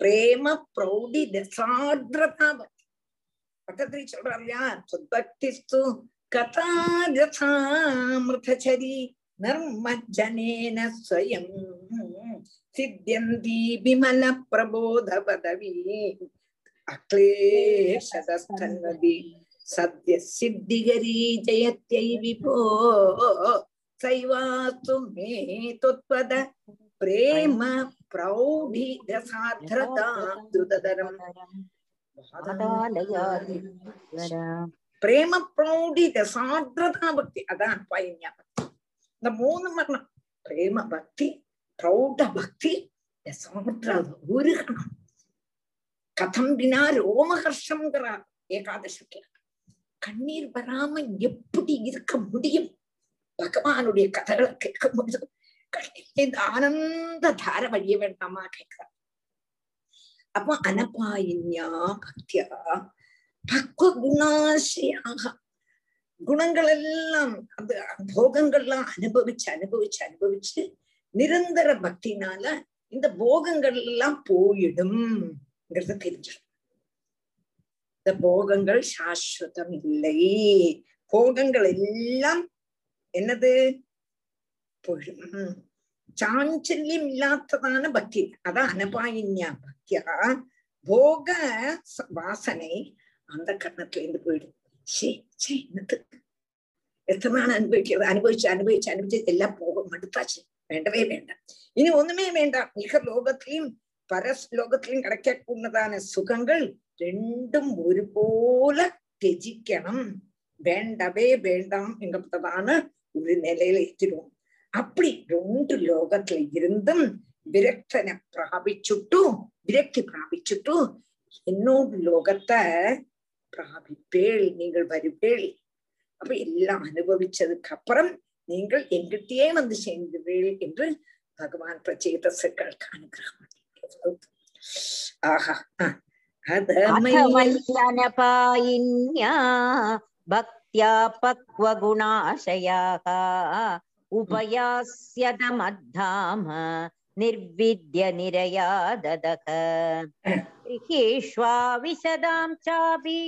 பிரேம பிரௌடி ரசாத்ரதா பக்தி பக்கத்துல சொல்றாரு இல்லையா சுத்பக்திஸ்து கதா ரசாமிருதச்சரி நர்மஜனேன ஸ்வயம் சித்தியந்தி விமல பிரபோத பதவி அக்லேஷதஸ்தன்வதி சத்ய சித்திகரி ஜெயத்யை விபோ சைவாஸ்து மே தொத்பத பிரேம பிரௌಢி ரசாத்ரதா துததரம் பிரேம பிரௌಢி ரசாத்ரதா பக்தி அதான் பையன்யா பக்தி இந்த மூணு மரணம் பிரேம கதம் வினா ரோமஹர்ஷம்ங்கிறார் ஏகாதசிக்கு கண்ணீர் வராம எப்படி இருக்க முடியும் பகவானுடைய கதைகளை கேட்கும் பொழுது இந்த ஆனந்த தார வழிய வேண்டாமா கேட்கிறார் அப்போ அனபாயின்யா பக்தியா பக்வ குணாசியாக குணங்கள் எல்லாம் அந்த போகங்கள்லாம் அனுபவிச்சு அனுபவிச்சு அனுபவிச்சு நிரந்தர பக்தினால இந்த போகங்கள் எல்லாம் போயிடும்ங்கிறத தெரிஞ்சிடும். இந்த போகங்கள் சாஸ்வதம் இல்லை. போகங்கள் எல்லாம் என்னது? போயிடும். சாஞ்சல்யம் இல்லாததான பக்தி. அதான் அனபாயின்யா பக்தியா. போக வாசனை அந்த கர்ணத்துல இருந்து போயிடும். சே சே என்னது? எத்தனை நாள் அனுபவிக்கிறது? அனுபவிச்சு அனுபவிச்சு அனுபவிச்சு எல்லாம் போக மடுத்தாச்சு வேண்டவே வேண்டாம். இனி ஒண்ணுமே வேண்டாம். மிக லோகத்திலையும் பரஸ்லோகத்திலையும் கிடைக்கக்கூடதான சுகங்கள் ரெண்டும் ஒருபோல தெஜிக்கணும் வேண்டவே வேண்டாம் என்கிறதான ஒரு நிலையில எத்திடுவோம் அப்படி ரெண்டு லோகத்துல இருந்தும் விரக்தனை பிராபிச்சுட்டும் விரக்தி பிராபிச்சுட்டும் என்னோட லோகத்தை பிராபிப்பேள் நீங்கள் வருவேள் அப்ப எல்லாம் அனுபவிச்சதுக்கு அப்புறம் நீங்கள் எங்கிட்டயே வந்து சேர்ந்துவேள் என்று பகவான் பிரச்சேதசுக்களுக்கு அனுகிரகம் ஆஹா अथमय्यनपायिन्या भक्त्या पक्वगुणाशयाः उपयास्यतमद्धाम निर्विद्य निरया ददः गृहेष्वा विशदां चापि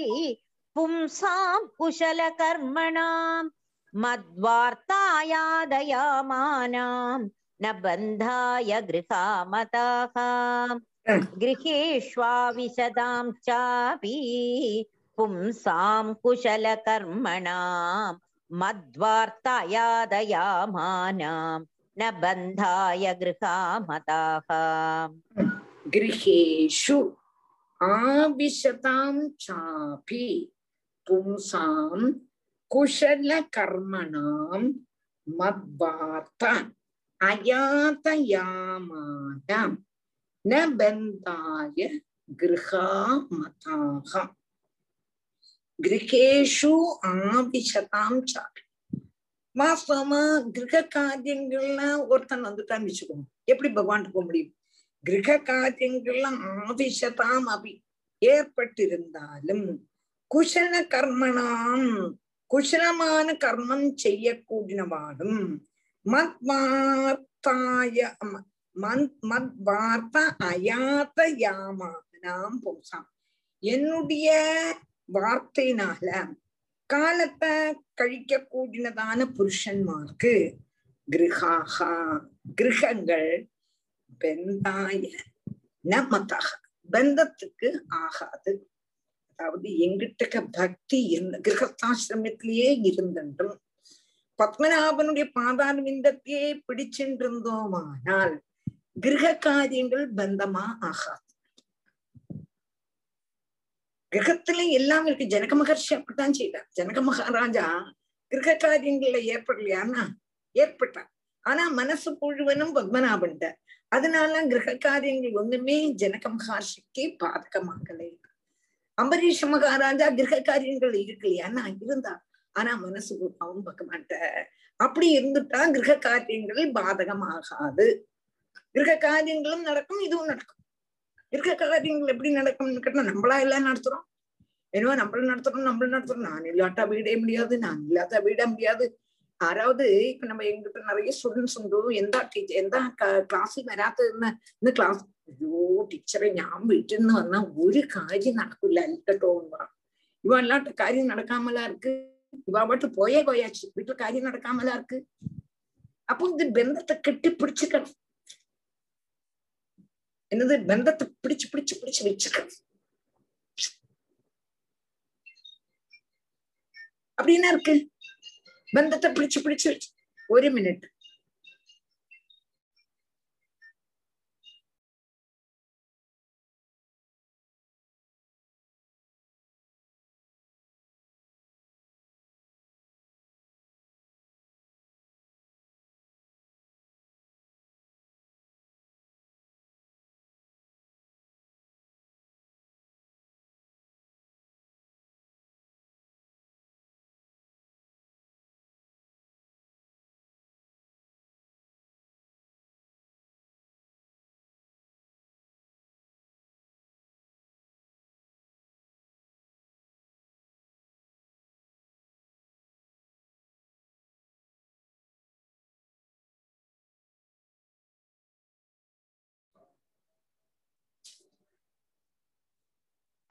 पुंसां कुशलकर्मणां मद्वार्तायादयामानां न बन्धाय गृहामताः गृहेष्वाविशदां चापि पुंसां कुशलकर्मणां मद्वार्तायादयामानां न बन्धाय गृहामताः गृहेषु आविशतां चापि पुंसां குஷல கர்மணாம் மத்வார்த்தா அயாதயாமாதாம் ந பந்தாய கிரகாமதாக கிரகேஷு ஆவிஷதாம் சார் வாஸ்தவமா கிரக காரியங்கள்ல ஒருத்தன் வந்துட்டான்னு வச்சுக்கோங்க. எப்படி பகவான் போக முடியும்? கிரக காரியங்கள்ல ஆவிஷதாம் அபி. ஏற்பட்டிருந்தாலும் குஷல கர்மணாம் குஷலமான கர்மம் செய்யக்கூடியவாடும் மத்வார்த்தாய ம- மந்- மத்வார்த்த அயாத்த யாமானாம் பும்சாம் என்னுடைய வார்த்தையினால காலத்தை கழிக்க கூடினதான புருஷன்மார்க்கு கிரகாகா கிரகங்கள் பெந்தாய ந மதாக பந்தத்துக்கு ஆகாது அதாவது எங்கிட்ட பக்தி இருந்த கிரகஸ்தாசிரமத்திலேயே இருந்தும் பத்மநாபனுடைய பாதாரவிந்தத்தையே பிடிச்சின்றிருந்தோமானால் கிரக காரியங்கள் பந்தமா ஆகாது. கிரகத்துல எல்லாம் இருக்கு. ஜனக மகர்ஷி அப்படித்தான் செய்தார். ஜனக மகாராஜா கிரக காரியங்கள்ல ஏற்படலையானா ஏற்பட்டார். ஆனா மனசு முழுவனும் பத்மநாபன்ட அதனால கிரக காரியங்கள் ஒண்ணுமே ஜனக மகர்ஷிக்கு பாதகமாகலை. அம்பரீஷ் மகாராஜா கிரக காரியங்கள் இருக்கு இல்லையான்னா இருந்தா. ஆனா மனசு பாவம் பார்க்க மாட்டேன் அப்படி இருந்துட்டா கிரக காரியங்களில் பாதகமாகாது. கிரக காரியங்களும் நடக்கும் இதுவும் நடக்கும். கிரக காரியங்கள் எப்படி நடக்கும்னு கேட்டா நம்மளா எல்லாம் நடத்துறோம். என்னவோ நம்மள நடத்துறோம் நம்மள நடத்துறோம். நான் இல்லாட்டா வீடே முடியாது நான் இல்லாத வீடே முடியாது. யாராவது இப்ப நம்ம எங்கிட்ட நிறைய ஸ்டூடெண்ட்ஸ் உண்டு. எந்த டீச்சர் எந்த கிளாஸில் வராதுன்னு இந்த கிளாஸ் അയ്യോ ടീച്ചറെ ഞാൻ വീട്ടിൽ നിന്ന് വന്നാൽ ഒരു കാര്യം നടക്കില്ല കേട്ടോ എന്ന് പറഞ്ഞു ഇവ അല്ലാത്ത കാര്യം നടക്കാമല്ലാർക്ക് ഇവ അവിടെ പോയേ പോയാച്ചു വീട്ടിൽ കാര്യം നടക്കാമല്ലാർക്ക് അപ്പൊ ഇത് ബന്ധത്തെ കെട്ടിപ്പിടിച്ചിക്കണം. എന്നത് ബന്ധത്തെ പിടിച്ച് പിടിച്ച് പിടിച്ച് വെച്ചിക്കണം. അപ്പൊ இருக்கு ബന്ധത്തെ പിടിച്ച് പിടിച്ച് வச்சு ഒരു മിനിറ്റ്.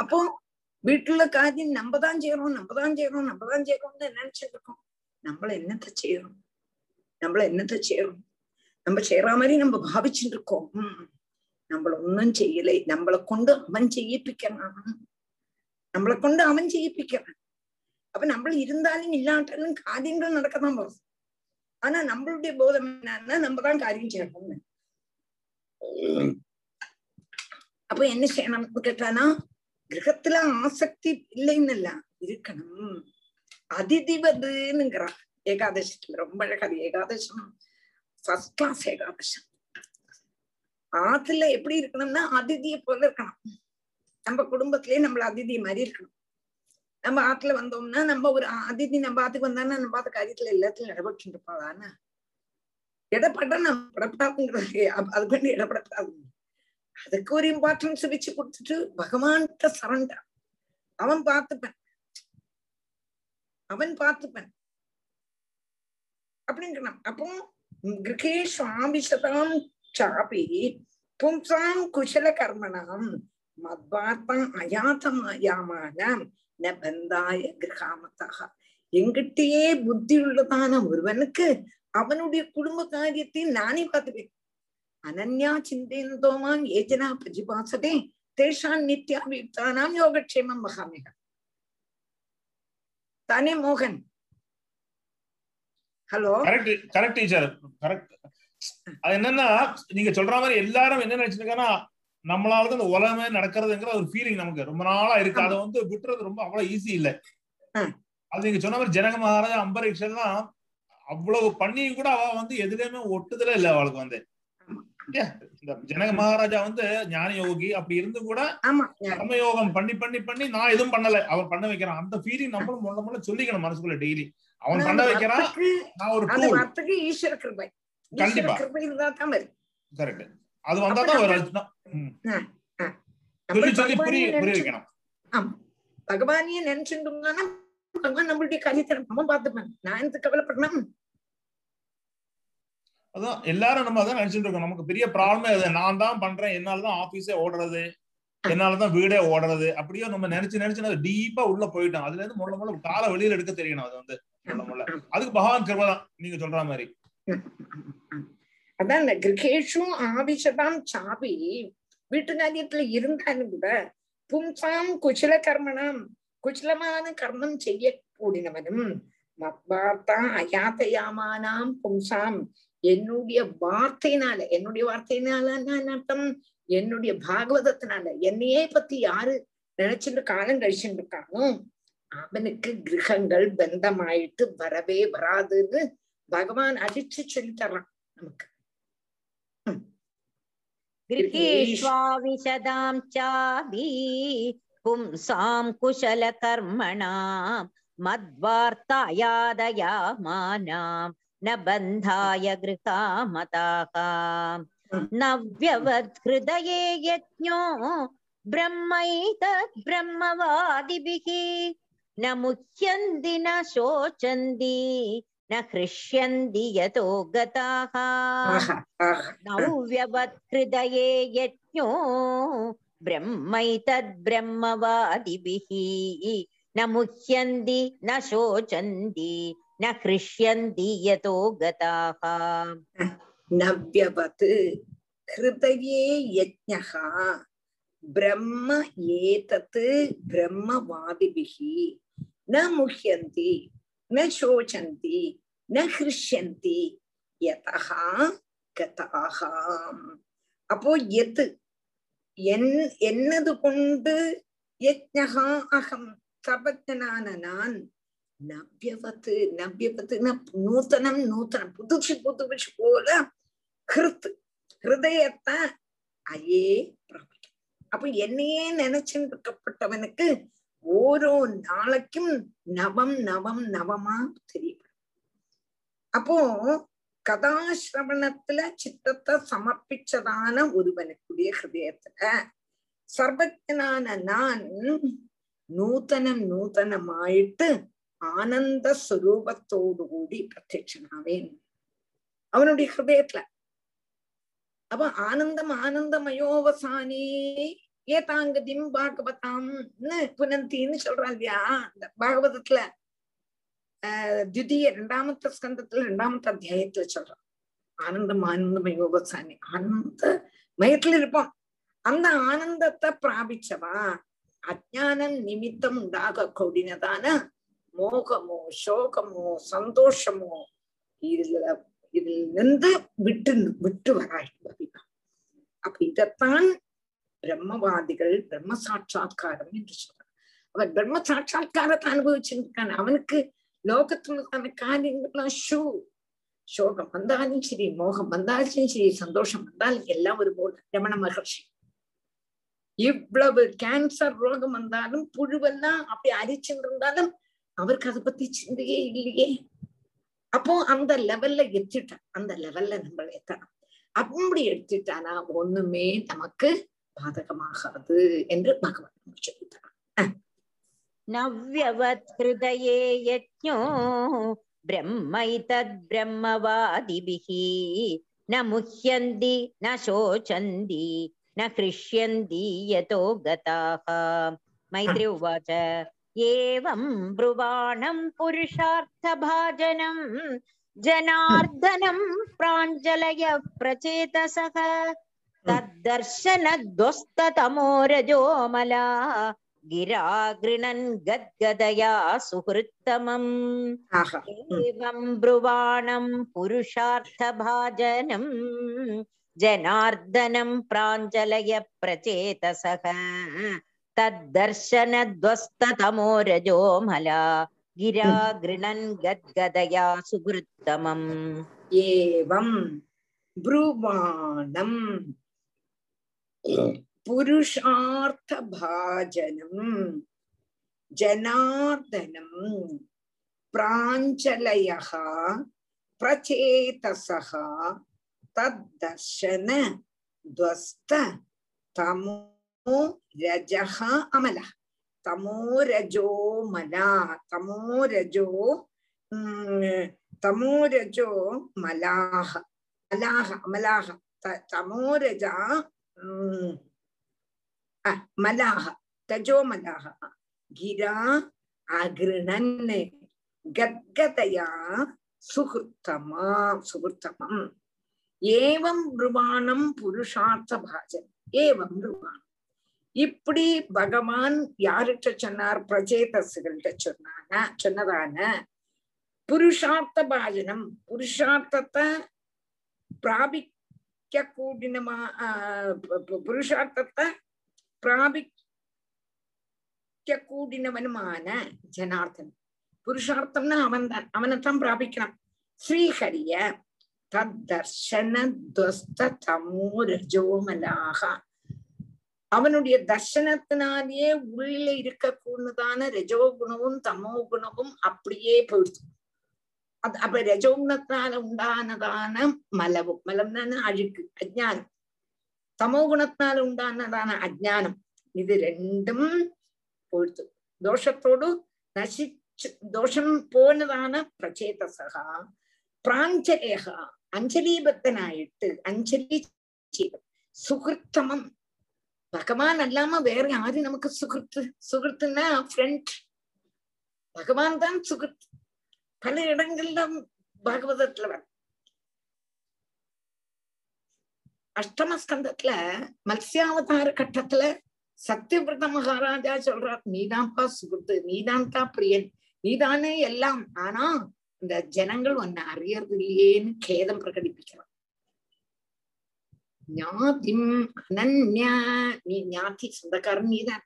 அப்போ வீட்டுல காரியம் நம்ம தான் செய்யறோம் நம்ம தான் செய்யறோம் நம்ம தான் செய்யறோம்னு நினைச்சிட்டு இருக்கோம் நம்மள என்னத்த செய்யறோம் நம்மள என்னத்த செய்யறோம் நம்ம செய்யற மாதிரி நம்ம பாவிச்சுட்டு இருக்கோம் நம்மள ஒன்னும் செய்யலை. நம்மளை கொண்டு அவன் செய்யிப்பிக்கிறான் நம்மளை கொண்டு அவன் செய்யிப்பிக்கிறான் அப்ப நம்ம இருந்தாலும் இல்லாட்டாலும் காரியங்கள் நடக்கதான் போகுது. ஆனா நம்மளுடைய போதம் என்னன்னா நம்ம தான் காரியம் செய்யணும்னு. அப்ப என்ன செய்யணும்னு கேட்டானா கிரகத்துல ஆசக்தி இல்லைன்னு இருக்கணும். அதிதிவதுங்கிறான் ஏகாதசத்துல ரொம்ப அழகாது ஏகாதசம் ஃபர்ஸ்ட் கிளாஸ் ஏகாதசம். ஆத்துல எப்படி இருக்கணும்னா அதிதியை போல இருக்கணும். நம்ம குடும்பத்திலேயே நம்மள அதிதி மாதிரி இருக்கணும். நம்ம ஆத்துல வந்தோம்னா நம்ம ஒரு அதிதி நம்ம ஆத்துக்கு வந்தானா நம்ம பார்த்த காரியத்துல எல்லாத்துலயும் இடப்பட்டு இருப்பாளான்னு. இடப்பட்டா நம்ம இடப்படாதுங்கிறது அது பண்ணி இடப்படக்கூடாது அதுக்கு ஒரு இம்பார்ட்டன்ஸ் வச்சு கொடுத்துட்டு பகவான்கிட்ட சரண்டா. அவன் பார்த்துப்பேன். அவன் பார்த்துப்பேன். அப்படிங்கிறான் அப்போ கிரகே சுவாமிசதாம் சாபி பும்சாம் குஷல கர்மணாம் மத்வார்த்தம் அயாத்தமாயாமான ந பந்தாய கிரகாமத்தாக. எங்கிட்டயே புத்தி உள்ளதான ஒருவனுக்கு அவனுடைய குடும்ப காரியத்தை நானே பார்த்துப்பேன். அனன்யா சிந்தேந்தோமான் ஏஜனா பிரதிபாசதே தேஷான் நித்யாபியுக்தானாம் யோகக்ஷேமம் மகாமிக தானே மோகன் hello correct correct teacher correct அது என்னன்னா நீங்க சொல்ற மாதிரி எல்லாரும் என்ன நினைச்சிருக்காங்கன்னா நம்மளால இந்த உலகமே நடக்கிறதுங்கிற ஒரு ஃபீலிங் நமக்கு ரொம்ப நாளா இருக்கு அதை வந்து விட்டுறது ரொம்ப அவ்வளவு ஈஸி இல்ல அது நீங்க சொன்ன மாதிரி ஜனக மகாராஜா அம்பரீஷ் எல்லாம் அவ்வளவு பண்ணி கூட அவ வந்து எதுலயுமே ஒட்டுதலே இல்ல அவளுக்கு வந்து ஜனக மகாராஜா வந்து ஞான யோகி அப்படி இருந்து கூட கர்மயோகம் பண்ணி பண்ணி பண்ணி நான் எதுவும் பண்ணல. அவர் பண்ண வைக்கிறான். அந்த ஃபீலிங் நம்மளும் முள்ள முள்ள சொல்லிக்கணும் மனசுக்குள்ள டெய்லி அவன் பண்ண வைக்கிறான். நான் ஒரு வரத்துக்கு ஈஸ்வர கிருபை. கண்டிப்பா. கிருபை இருந்தா தான் வரும். கரெக்ட் அது வந்தா தான் நம்ம- வரும் அதுதான். ம். நம்ம சொல்லி சொல்லி புரிய புரிய வைக்கணும். ஆமா. பகவானையே நினைச்சுட்டோம்னா பகவான் நம்மளுடைய காரியத்தை நம்ம பார்த்துப்பேன். நான் எதுக்கு கவலைப்படணும்? அதான் எல்லாரும் நம்ம அதான் நினைச்சிட்டு இருக்கோம். நமக்கு பெரிய ப்ராப்ளமே அது. நான் தான் பண்றேன். என்னாலதான் ஆபீஸே ஓடுறது. என்னாலதான் வீடே ஓடுறது. அப்படியே நம்ம நினைச்சு நினைச்சு அது டீப்பா உள்ள போயிட்டோம் அதுல இருந்து முள்ள முள்ள காலை வெளியில எடுக்க தெரியணும். அது வந்து முள்ள முள்ள. அதுக்கு பகவான் கிருபா தான். நீங்க சொல்ற மாதிரி. அதான் இந்த கிரகேஷும் ஆபிஷதாம் சாபி வீட்டு காரியத்துல இருந்தாலும் கூட பும்சாம் குச்சல கர்மணம். குச்சலமான கர்மம் செய்ய கூடினவனும் மத்வார்த்தா அயாத்தயாமானாம் பும்சாம். என்னுடைய வார்த்தையினால என்னுடைய வார்த்தையினால அர்த்தம் என்னுடைய பாகவதத்தினால என்னையே பத்தி யாரு நினைச்சுட்டு காலம் கழிச்சுட்டு இருக்கானோ அவனுக்கு கிரகங்கள் பந்தமாயிட்டு வரவே வராதுன்னு பகவான் அடிச்சு சொல்லி தர்றான் நமக்கு கிரகேஷ்வாவிஷதாம் சாபி பும்சாம் குஷல கர்மணாம் மத்வார்த்தாயாதயா மானாம் न बन्धाय गृहामताः। हाँ। न यज्ञ यज्ञो ब्रह्मैतद्ब्रह्मवादिभिः न मुह्यन्ति न शोचन्ति न हृष्यन्ति यतो गताः। ब्रह्म यज्ञो ब्रह्मैतद्ब्रह्मवादिभिः न मुह्यन्ति न शोचन्ति न हृष्यन्ति यतो गताः நவ்யவத் ஹிருதயே யஜ்ஞா பிரம்ம ஏதத் பிரம்மவாதிபிஹி ந முஹ்யந்தி ந சோச்சந்தி ந ஹிருஷ்யந்தி யதா கதாக அப்போ எது என் என்னது கொண்டு யஜ்ஞா அகம் சர்வஜனான நான் நவ்யவத்து நவ்யவத்துனா நூத்தனம் நூத்தனம் புதுசு புதுசு போல ஹிருத் ஹிருதயத்தான் அயே அப்ப என்னையே நினைச்சுட்டு இருக்கப்பட்டவனுக்கு ஓரோ நாளைக்கும் நவம் நவம் நவமா தெரியப்படும். அப்போ கதாசிரவணத்துல சித்தத்தை சமர்ப்பிச்சதான ஒருவனுக்குடைய ஹிருதயத்துல சர்வஜனான நான் நூத்தனம் நூத்தனமாயிட்டு ஆனந்த ஸ்வரூபத்தோடு கூடி பிரத்யட்சனாவேன். அவனுடைய ஹிருதயத்துல. அப்ப ஆனந்தம் ஆனந்தமயோவசானே ஏதாங்கதிம் பாகவதாம்னு புனந்தின்னு சொல்றான் இல்லையா இந்த பாகவதத்துல திதிய ரெண்டாமத்த ஸ்கந்தத்துல ரெண்டாமத்த அத்தியாயத்துல சொல்றான் ஆனந்தம் ஆனந்தமயோவசானி ஆனந்த மயத்துல இருப்போம் அந்த ஆனந்தத்தை பிராபிச்சவா? அஜானம் நிமித்தம் உண்டாக கூடினதான மோகமோ சோகமோ சந்தோஷமோ இதுல இதில் நின்று விட்டு விட்டு வராய் அப்ப இதத்தான் பிரம்மவாதிகள் பிரம்ம சாட்சா்காரம் என்று சொல்றார் அவன் பிரம்ம சாட்சா்காரத்தை அனுபவிச்சிருக்கான். அவனுக்கு லோகத்துல காரியங்கள்லாம் ஷூ. சோகம் வந்தாலும் சரி மோகம் வந்தாலும் சரி சந்தோஷம் வந்தாலும் எல்லாம் ஒரு போல ரமண மகர்ஷி. இவ்வளவு கேன்சர் ரோகம் வந்தாலும் புழுவெல்லாம் அப்படி அரிச்சுட்டு இருந்தாலும் அவருக்கு அதை பத்தி சிந்தையே இல்லையே அப்போ அந்த லெவல்ல எத்திட்டான் அந்த லெவல்ல நம்ம எத்தணும் அப்படி எடுத்துட்டானா ஒண்ணுமே நமக்கு பாதகமாகாது என்று பகவான் சொல்லிட்டான் नव्यवत् हृदये यज्ञो ब्रह्मैतद्ब्रह्मवादिभिः न मुह्यन्ति न शोचन्ति न हृष्यन्ति यतो गताः मैत्री उवाच एवं ब्रुवाणं पुरुषार्थभाजनं जनार्दनं प्राञ्जलय प्रचेतसः तद्दर्शनध्वस्ततमोरजोमला गिरा गृणन् गद्गदया सुहृत्तमम् ஆஹா एवं ब्रुवाणं पुरुषार्थभाजनं जनार्दनं प्राञ्जलय प्रचेतसः तद्दर्शनध्वस्ततमोरजोमला गिरा गृणन् गद्गदया सुहृत्तमम् एवं ब्रुवाणम् पुरुषार्थभाजनम् जनार्दनम् प्राञ्जलयः प्रचेतसः तद्दर्शन ध्वस्त तमो ரஜக அமல தமோ ரஜோ மலா தமோ ரஜோ தமோ ரஜோ மலாக மலாக அமலாக தமோ ரஜா மலாக தஜோ மலாக கிரா அகிருணன் கத்கதையா சுகிருத்தமா சுகிருத்தமம் ஏவம் ருவாணம் புருஷார்த்த பாஜன் ஏவம் ருவாணம் இப்படி பகவான் யார்கிட்ட சொன்னார்? பிரஜேதசுகள்கிட்ட சொன்னான சொன்னதான புருஷார்த்த பாஜனம். புருஷார்த்தத்தை பிராபிக்க கூடினமா புருஷார்த்தத்தை பிராபிக்க கூடினவனுமான ஜனார்தன் புருஷார்த்தம்னா அவன் தான் அவனைத்தான் பிராபிக்கணும் ஸ்ரீஹரிய தர்ஷன துவஸ்த தமோ ரஜோமலாக அவனுடைய தர்சனத்தினாலேயே உள்ளில இருக்கக்கூடதான ரஜோ குணமும் தமோ குணமும் அப்படியே போயிடுது. அது அப்ப ரஜோ குணத்தினால உண்டானதான மலவும். மலம்னான அழுக்கு அஜானம் தமோ குணத்தினால உண்டானதான அஜானம் இது ரெண்டும் போயிடுது. தோஷத்தோடு நசிச்சு தோஷம் போனதான பிரச்சேதசகா பிராஞ்சலேகா அஞ்சலீபத்தனாயிட்டு அஞ்சலி சுகிருத்தமம். பகவான் அல்லாம வேற யாரு நமக்கு சுகிருத்து சுகிருத்துன்னா ஃப்ரெண்ட் பகவான் தான் சுகிருத். பல இடங்கள்ல பாகவதத்துல வர அஷ்டமஸ்கந்தத்துல மத்ஸ்யாவதார கட்டத்துல சத்தியபிரத மகாராஜா சொல்றார் நீதான்ப்பா சுகிருத்து நீதான் தான் பிரியன் நீதானே எல்லாம். ஆனா இந்த ஜனங்கள் உன்னை அறியறது இல்லையேன்னு கேதம் பிரகடிப்பிக்கிறான். ஞாதிம் அனன்யா நீ ஞாதி சொந்தக்காரன் நீதான்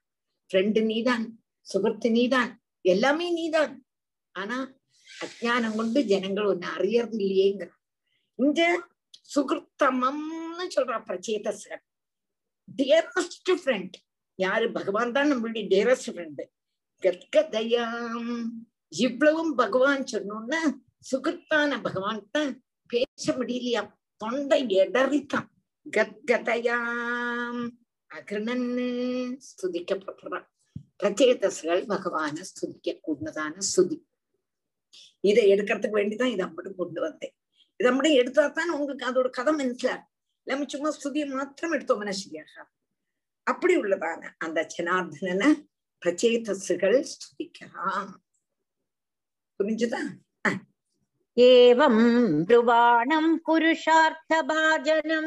ஃப்ரெண்டு நீதான் சுகத்து நீதான் எல்லாமே நீதான். ஆனா அஜ்ஞானம் கொண்டு ஜனங்கள் ஒன்னு அறியறது இல்லையேங்கிற. இங்க சுகிருத்தமம்னு சொல்றா பிரச்சேதசன் டியரஸ்ட் ஃப்ரெண்ட் யாரு? பகவான் தான் நம்மளுடைய டியரஸ்ட் ஃப்ரெண்டு கத்கதயாம் இவ்வளவும் பகவான் சொன்னோன்னா சுகிருத்தான பகவான் தான் பேச முடியலையா? தொண்டை எடறித்தான் கத்கதையாம் அகிருணன் ஸ்துதிக்கப்படுறான் பிரச்சேதஸ்கள் பகவான ஸ்துதிக்க கூடதான ஸ்துதி இதை எடுக்கிறதுக்கு வேண்டிதான் இதை அப்படி கொண்டு வந்தேன் இதை அப்படி எடுத்தா தான் உங்களுக்கு அதோட கதை மனசிலாகும் நம்ம சும்மா ஸ்துதியை மாத்திரம் எடுத்தோம்னா சரியாக அப்படி உள்ளதான அந்த ஜனார்தனனை பிரச்சேதஸ்கள் ஸ்துதிக்கலாம் புரிஞ்சுதான் एवं ब्रुवाणं पुरुषार्थभाजनं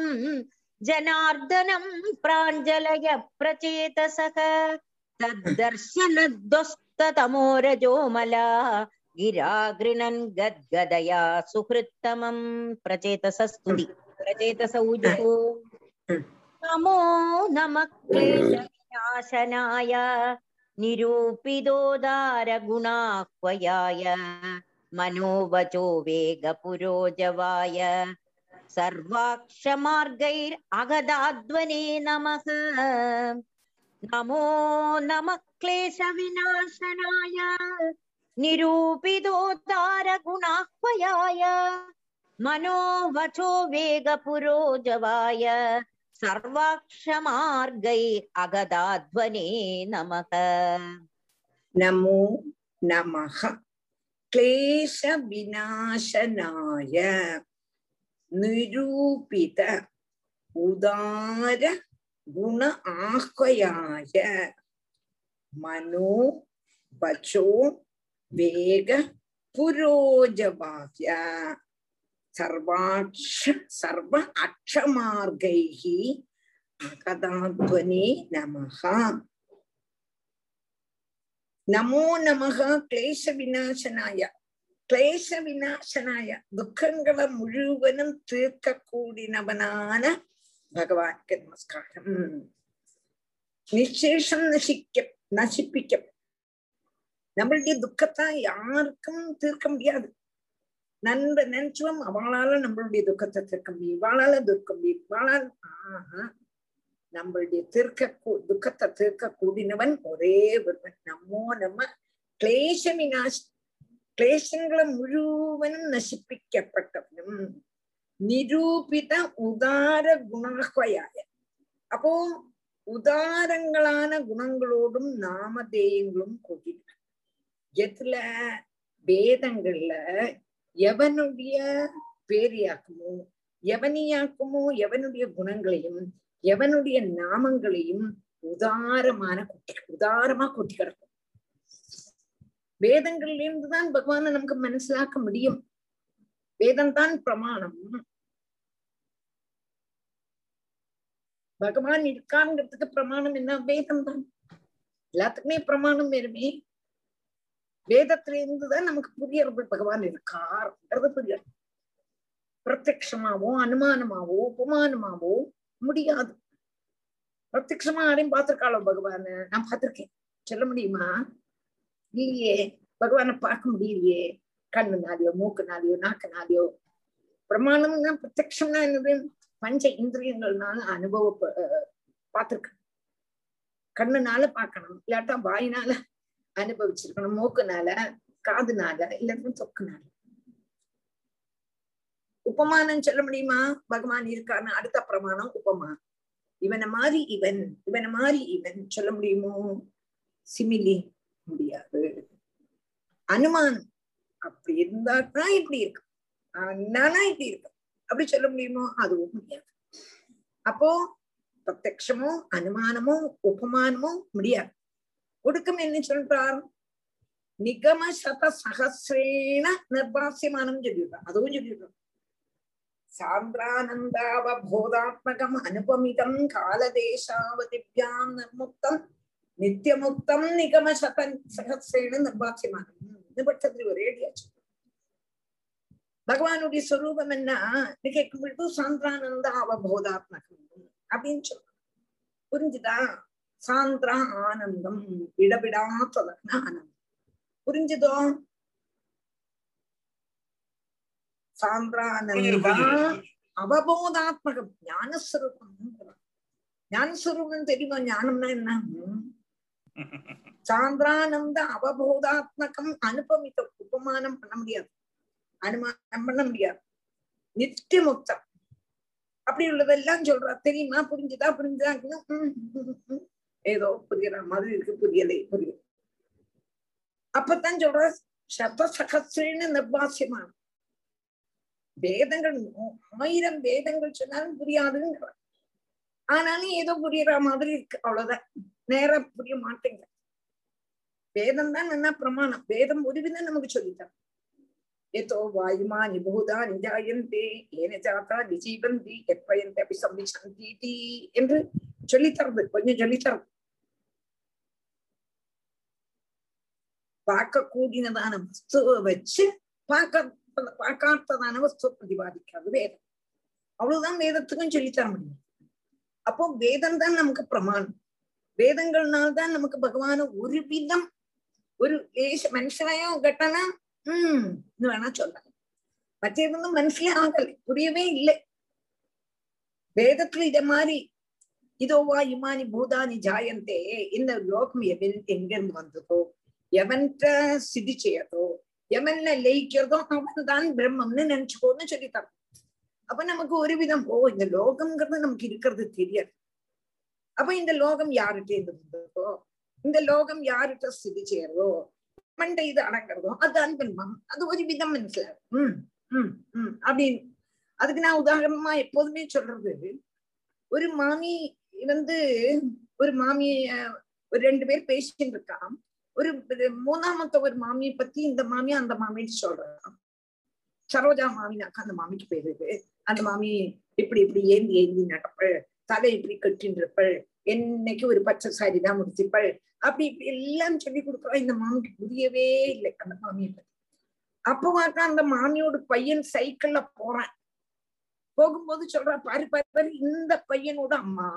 जनार्दनं प्राञ्जलय प्रचेतसः तद्दर्शनद्वस्ततमोरजोमला गिरागृणन् गद्गदया सुहृत्तमं प्रचेतसस्तुति प्रचेतस ऊजुः नमो नमः क्लेशविनाशनाय निरूपितोदारगुणाह्वयाय मनोवचो वेगपुरोजवाय सर्वाक्षमार्गैरगदाध्वने नमः नमो नमः क्लेशविनाशनाय निरूपितोदारगुणाह्वयाय मनोवचो वेगपुरोजवाय सर्वाक्षमार्गै अगदाध्वने नमः नमो नमः क्लेश विनाशनाय निरूपित उदार गुण आह्वयाय मनो वचो वेग पुरोजवाय सर्वाक्ष सर्व अक्षमार्गैः अगदाध्वने नमः நமோ நமக கிளேச விநாசனாய கிளேச விநாசனாய துக்கங்களை முழுவதும் தீர்க்க கூடினவனான பகவானுக்கு நமஸ்காரம். நிச்சேஷம் நசிக்க நசிப்பிக்க நம்மளுடைய துக்கத்தை யாருக்கும் தீர்க்க முடியாது. நண்ப நினைச்சுவோம் அவளால நம்மளுடைய துக்கத்தை தீர்க்க முடியும். இவாளால தீர்க்க முடியும். இவாளால் ஆஹா. நம்மளுடைய தீர்க்க துக்கத்தை தீர்க்க கூடினவன் ஒரே ஒருவன். நம்மோ நம்ம கிளேசமி நாஷ் கிளேசங்களை முழுவனும் நசிப்பிக்கப்பட்டவனும் நிரூபித உதார குணகயாய அப்போ உதாரங்களான குணங்களோடும் நாமதேயங்களும் கூட்டின எதுல? வேதங்கள்ல எவனுடைய பேரியாக்குமோ எவனியாக்குமோ எவனுடைய குணங்களையும் எவனுடைய நாமங்களையும் உதாரமான கொட்டி உதாரமா கொட்டி கிடக்கும். வேதங்கள்ல இருந்துதான் பகவானை நமக்கு மனசிலாக்க முடியும். வேதம் தான் பிரமாணம். பகவான் இருக்காங்கிறதுக்கு பிரமாணம் என்ன? வேதம் தான் எல்லாத்துக்குமே பிரமாணம் வேறுமே. வேதத்துல இருந்துதான் நமக்கு புரியறது பகவான் இருக்கார்ன்றது புரியறது பிரத்யமாவோ அனுமானமாவோ உபமானமாவோ முடியாது. பிரத்யமா யாரையும் பார்த்திருக்காளோ பகவான? நான் பார்த்திருக்கேன். சொல்ல முடியுமா? இல்லையே பகவானை பார்க்க முடியலையே. கண்ணுனாலையோ மூக்குனாலையோ நாக்குனாலையோ பிரமாணம்னா பிரத்யம்னா என்னது? பஞ்ச இந்திரியங்கள்னால அனுபவ பார்த்திருக்கேன் கண்ணுனால பார்க்கணும். இல்லாட்டா வாயினால அனுபவிச்சிருக்கணும். மூக்குனால காதுனால இல்லாட்டா தொக்குனால. உபமானம் சொல்ல முடியுமா? பகவான் இருக்கான அடுத்த பிரமாணம் உபமானம் இவனை மாதிரி இவன் இவனை மாதிரி இவன் சொல்ல முடியுமோ? சிமிலி முடியாது. அனுமானம் அப்படி இருந்தா இப்படி இருக்கும். நானா இப்படி இருக்கும். அப்படி சொல்ல முடியுமோ? அதுவும் முடியாது. அப்போ பிரத்யமோ அனுமானமோ உபமானமோ முடியாது. ஒடுக்கம் என்ன சொல்றார்? நிகம சத சகசிரேன நிர்பாசியமானம் சொல்லிடுறான் அதுவும் சொல்லிடுறான் சாந்திரானந்தாவபோதாத்மகம் அனுபமிதம் காலதேசாவதிபியாம் நிர்முக்தம் நித்தியமுக்தம் நிகம சதன் சத சகசிரேன நிர்பாசியமானம் ஒரே அடியாச்சு பகவானுடைய சொரூபம் என்ன கேட்கும் பொழுது சாந்திரானந்த அவபோதாத்மகம் அப்படின்னு சொல்றோம் புரிஞ்சுதா சாந்திரா ஆனந்தம் விடவிடாத்ததான ஆனந்தம் புரிஞ்சுதோ சாந்திரானந்தா அவபோதாத்மகம். ஞானஸ்வரூபம் ஞானஸ்வரூபம் தெரியுமா? ஞானம்னா என்ன? சாந்திரானந்த அவபோதாத்மகம் அனுபவித்த உபமானம் பண்ண முடியாது. அனுமானம் பண்ண முடியாது. நித்திய முக்தம் அப்படி உள்ளதெல்லாம் சொல்றா. தெரியுமா? புரிஞ்சுதா? புரிஞ்சுதா? ஏதோ புரியற மாதிரி இருக்கு. புரியலை. புரியல. அப்பதான் சொல்ற சத சகசிரன்னு நிர்வாசியமான வேதங்கள் ஆயிரம் வேதங்கள் சொன்னாலும் புரியாதுங்கிற ஆனாலும் ஏதோ புரியுற மாதிரி இருக்கு அவ்வளவுதான். நேரம் புரிய மாட்டேங்க வேதம் தான் என்ன பிரமாணம்? வேதம் ஒருவிதம் நமக்கு சொல்லித்தான் எதோ வாயுமானி பூதானி ஜாயந்தே ஏன ஜாத்தா நிஜீவந்தி எப்பயந்தி அப்படி சம்பிசந்தி என்று சொல்லித்தரது. கொஞ்சம் சொல்லித்தரது பார்க்க கூடினதான வஸ்துவை வச்சு பார்க்க பார்க்காத்ததான வஸ்துவ பிரதிபாதிக்காது வேதம். அவ்வளவுதான் வேதத்துக்கும் சொல்லித்தர முடியும். அப்போ வேதம் தான் நமக்கு பிரமாணம். வேதங்கள்னால்தான் நமக்கு பகவான ஒரு விதம் ஒரு லேச மனுஷனையோ கட்டனா உம் வேணா சொல்லலாம் மற்றொന്നും மனசுல ஆகல புரியவே இல்லை. வேதத்துல இத மாதிரி இதோவா இமானி பூதானி ஜாயந்தே இந்த லோகம் எவன் எங்கிருந்து வந்ததோ? எவன்கிட்ட சிதி செய்யதோ? எவன்ல லயிக்கிறதோ அவன் தான் பிரம்மம்னு நினைச்சுக்கோன்னு சொல்லித்தரோம் அப்ப நமக்கு ஒரு விதம் ஓ இந்த லோகம்ங்கிறது நமக்கு இருக்கிறது தெரியாது அப்ப இந்த லோகம் யாருகிட்ட இது வந்ததோ இந்த லோகம் யாருகிட்ட ஸ்திதி செய்யறதோ மண்டை இது அடங்குறதோ அதுதான் பிரம்மம் அது ஒரு விதம் மனசிலாகும் உம் உம் உம் அப்படின்னு அதுக்கு நான் உதாரணமா எப்போதுமே சொல்றது ஒரு மாமி வந்து ஒரு மாமிய ஒரு ரெண்டு பேர் பேசிட்டு இருக்கான் ஒரு மூணாமத்த ஒரு மாமியை பத்தி இந்த மாமியா அந்த மாமின்னு சொல்றான் சரோஜா மாமினாக்கா அந்த மாமிக்கு போயிருது அந்த மாமி இப்படி இப்படி ஏந்தி ஏந்தி நடப்பள். தலை இப்படி கட்டின்றப்பள் என்னைக்கு ஒரு பச்சை சாரி தான் முடிச்சிருப்பள் அப்படி இப்படி எல்லாம் சொல்லி கொடுக்குறோம் இந்த மாமிக்கு புரியவே இல்லை அந்த மாமியை பத்தி. அப்போ பார்த்தா அந்த மாமியோட பையன் சைக்கிள்ல போறான். போகும்போது சொல்றா பாரு பாரு பாரு இந்த பையனோட அம்மா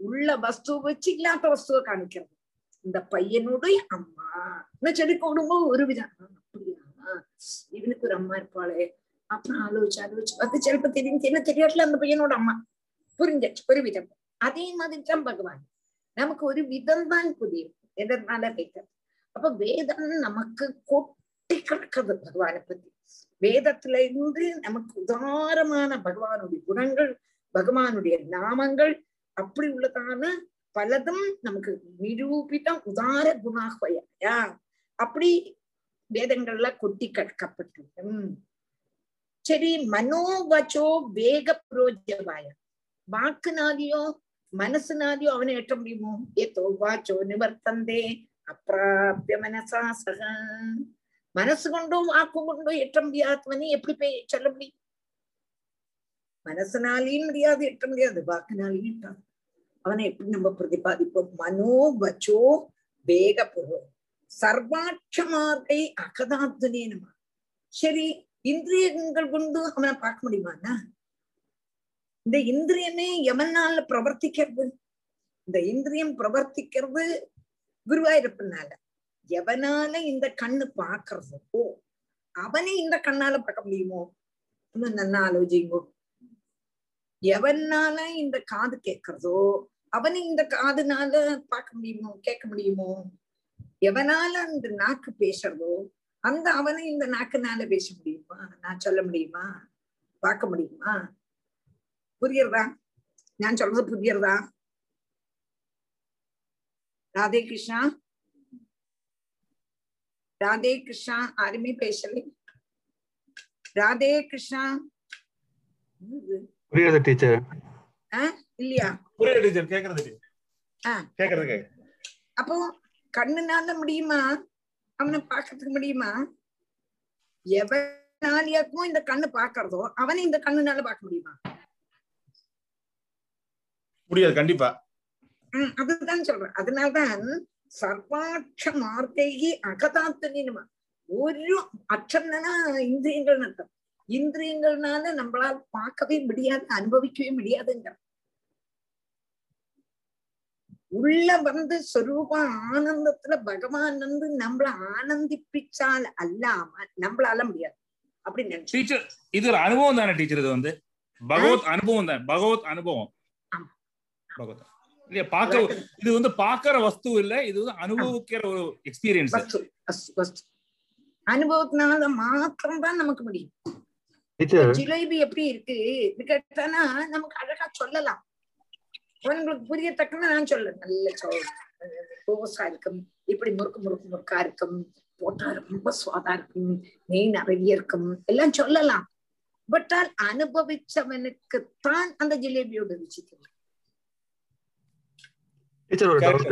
உள்ள வஸ்துவை வச்சு இல்லாத வஸ்துவை காணிக்கிறது இந்த பையனுடைய அம்மா. சொல்லி கொடுக்கும்போது ஒரு விதம் அப்படியா? இவனுக்கு ஒரு அம்மா இருப்பாளே. அப்புறம் ஆலோசிச்சு ஆலோசிச்சு. பார்த்து சிலப்ப தெரியும். என்ன தெரியாதுல அந்த பையனோட அம்மா. புரிஞ்சு ஒரு விதம். அதே மாதிரி தான் பகவான். நமக்கு ஒரு விதம் தான் புரியும். எதனால வேதம் அப்ப வேதம் நமக்கு கொட்டி கொட்டி கிடக்குது பகவானை பத்தி. வேதத்துல இருந்து நமக்கு உதாரமான பகவானுடைய குணங்கள் பகவானுடைய நாமங்கள் அப்படி உள்ளதான பலதும் நமக்கு நிரூபிதம் உதார குணாஹ்வயா அப்படி வேதங்கள்ல கொட்டி கற்கப்பட்டிருக்கும் சரி மனோவச்சோ வேக புரோஜவாய வாக்குனாதியோ மனசுனாதியோ அவனை எட்ட முடியுமோ? ஏதோ வாச்சோ நிவர்த்தந்தே அப்பிராபிய மனசா சக. மனசு கொண்டோ வாக்கு கொண்டோ எட்ட முடியாதவனை எப்படி போய் சொல்ல முடியும்? மனசுனாலையும் முடியாது எட்ட முடியாது. வாக்குனாலையும் எட்டாது அவனை எப்படி நம்ம பிரதிபாதிப்போம் மனோ வச்சோ வேக புரோ சர்வாட்சமார்கை அகதாத்துனே நம்ம சரி இந்திரியங்கள் கொண்டு அவனை பார்க்க முடியுமாண்ணா இந்த இந்திரியமே எவனால பிரவர்த்திக்கிறது இந்த இந்திரியம் பிரவர்த்திக்கிறது குருவாயிருப்பனால எவனால இந்த கண்ணு பாக்குறதோ அவனை இந்த கண்ணால பார்க்க முடியுமோ இன்னும் நல்லா ஆலோசிங்கோ எவனால இந்த காது கேட்கறதோ அவனை இந்த காதுனால பார்க்க முடியுமோ கேட்க முடியுமோ? எவனால அந்த நாக்கு பேசுறதோ அந்த அவனை இந்த நாக்குனால பேச முடியுமா? நான் சொல்ல முடியுமா? பார்க்க முடியுமா? புரியறதா? நான் சொல்றது புரியறதா? ராதே கிருஷ்ணா. ராதே கிருஷ்ணா யாருமே பேசலை. ராதே கிருஷ்ணா. புரியுது டீச்சர். இல்லையா? புரியுது அப்போ கண்ணுனால முடியுமா? அவனை பார்க்கறதுக்கு முடியுமா? எவனாலியாக்கும் இந்த கண்ணு பாக்குறதோ அவனை இந்த கண்ணுனால பார்க்க முடியுமா? முடியாது கண்டிப்பா. ஹம் அதுதான் சொல்றேன். அதனால்தான் சர்வாட்ச மார்க்கைகி அகதாத்தனினுமா ஒரு அச்சம்னா இந்திரியங்கள் அர்த்தம் இந்திரியங்கள்னால நம்மளால் பார்க்கவே முடியாது அனுபவிக்கவே முடியாதுங்க. உள்ள வந்து சொரூப ஆனந்தத்துல பகவான் வந்து நம்மள ஆனந்திப்பிச்சால் அல்லாம நம்மளால முடியாது. அப்படின்னு நினைச்சு டீச்சர் இது ஒரு அனுபவம் தானே டீச்சர் இது வந்து? பகவத் அனுபவம் தான். பகவத் அனுபவம். ஆமா. பகவத். இல்லையா பார்க்க இது வந்து பாக்குற வஸ்து இல்ல இது வந்து அனுபவிக்கிற ஒரு எக்ஸ்பீரியன்ஸ் அனுபவத்தினால மாத்திரம் தான் நமக்கு முடியும். ஜிலேபி எப்படி இருக்கு? இது கேட்டானா நமக்கு அழகா சொல்லலாம். உங்களுக்கு புரியத்தக்கன நான் சொல்ல நல்ல சோசா இருக்கும். இப்படி முறுக்கு முறுக்கு முறுக்கா இருக்கும். போட்டா ரொம்ப சுவாதா இருக்கும். நெய் நிறைய இருக்கும். எல்லாம் சொல்லலாம். பட் ஆல் அனுபவிச்சவனுக்குத்தான் அந்த ஜிலேபியோட ருச்சி தெரியும் டவுட்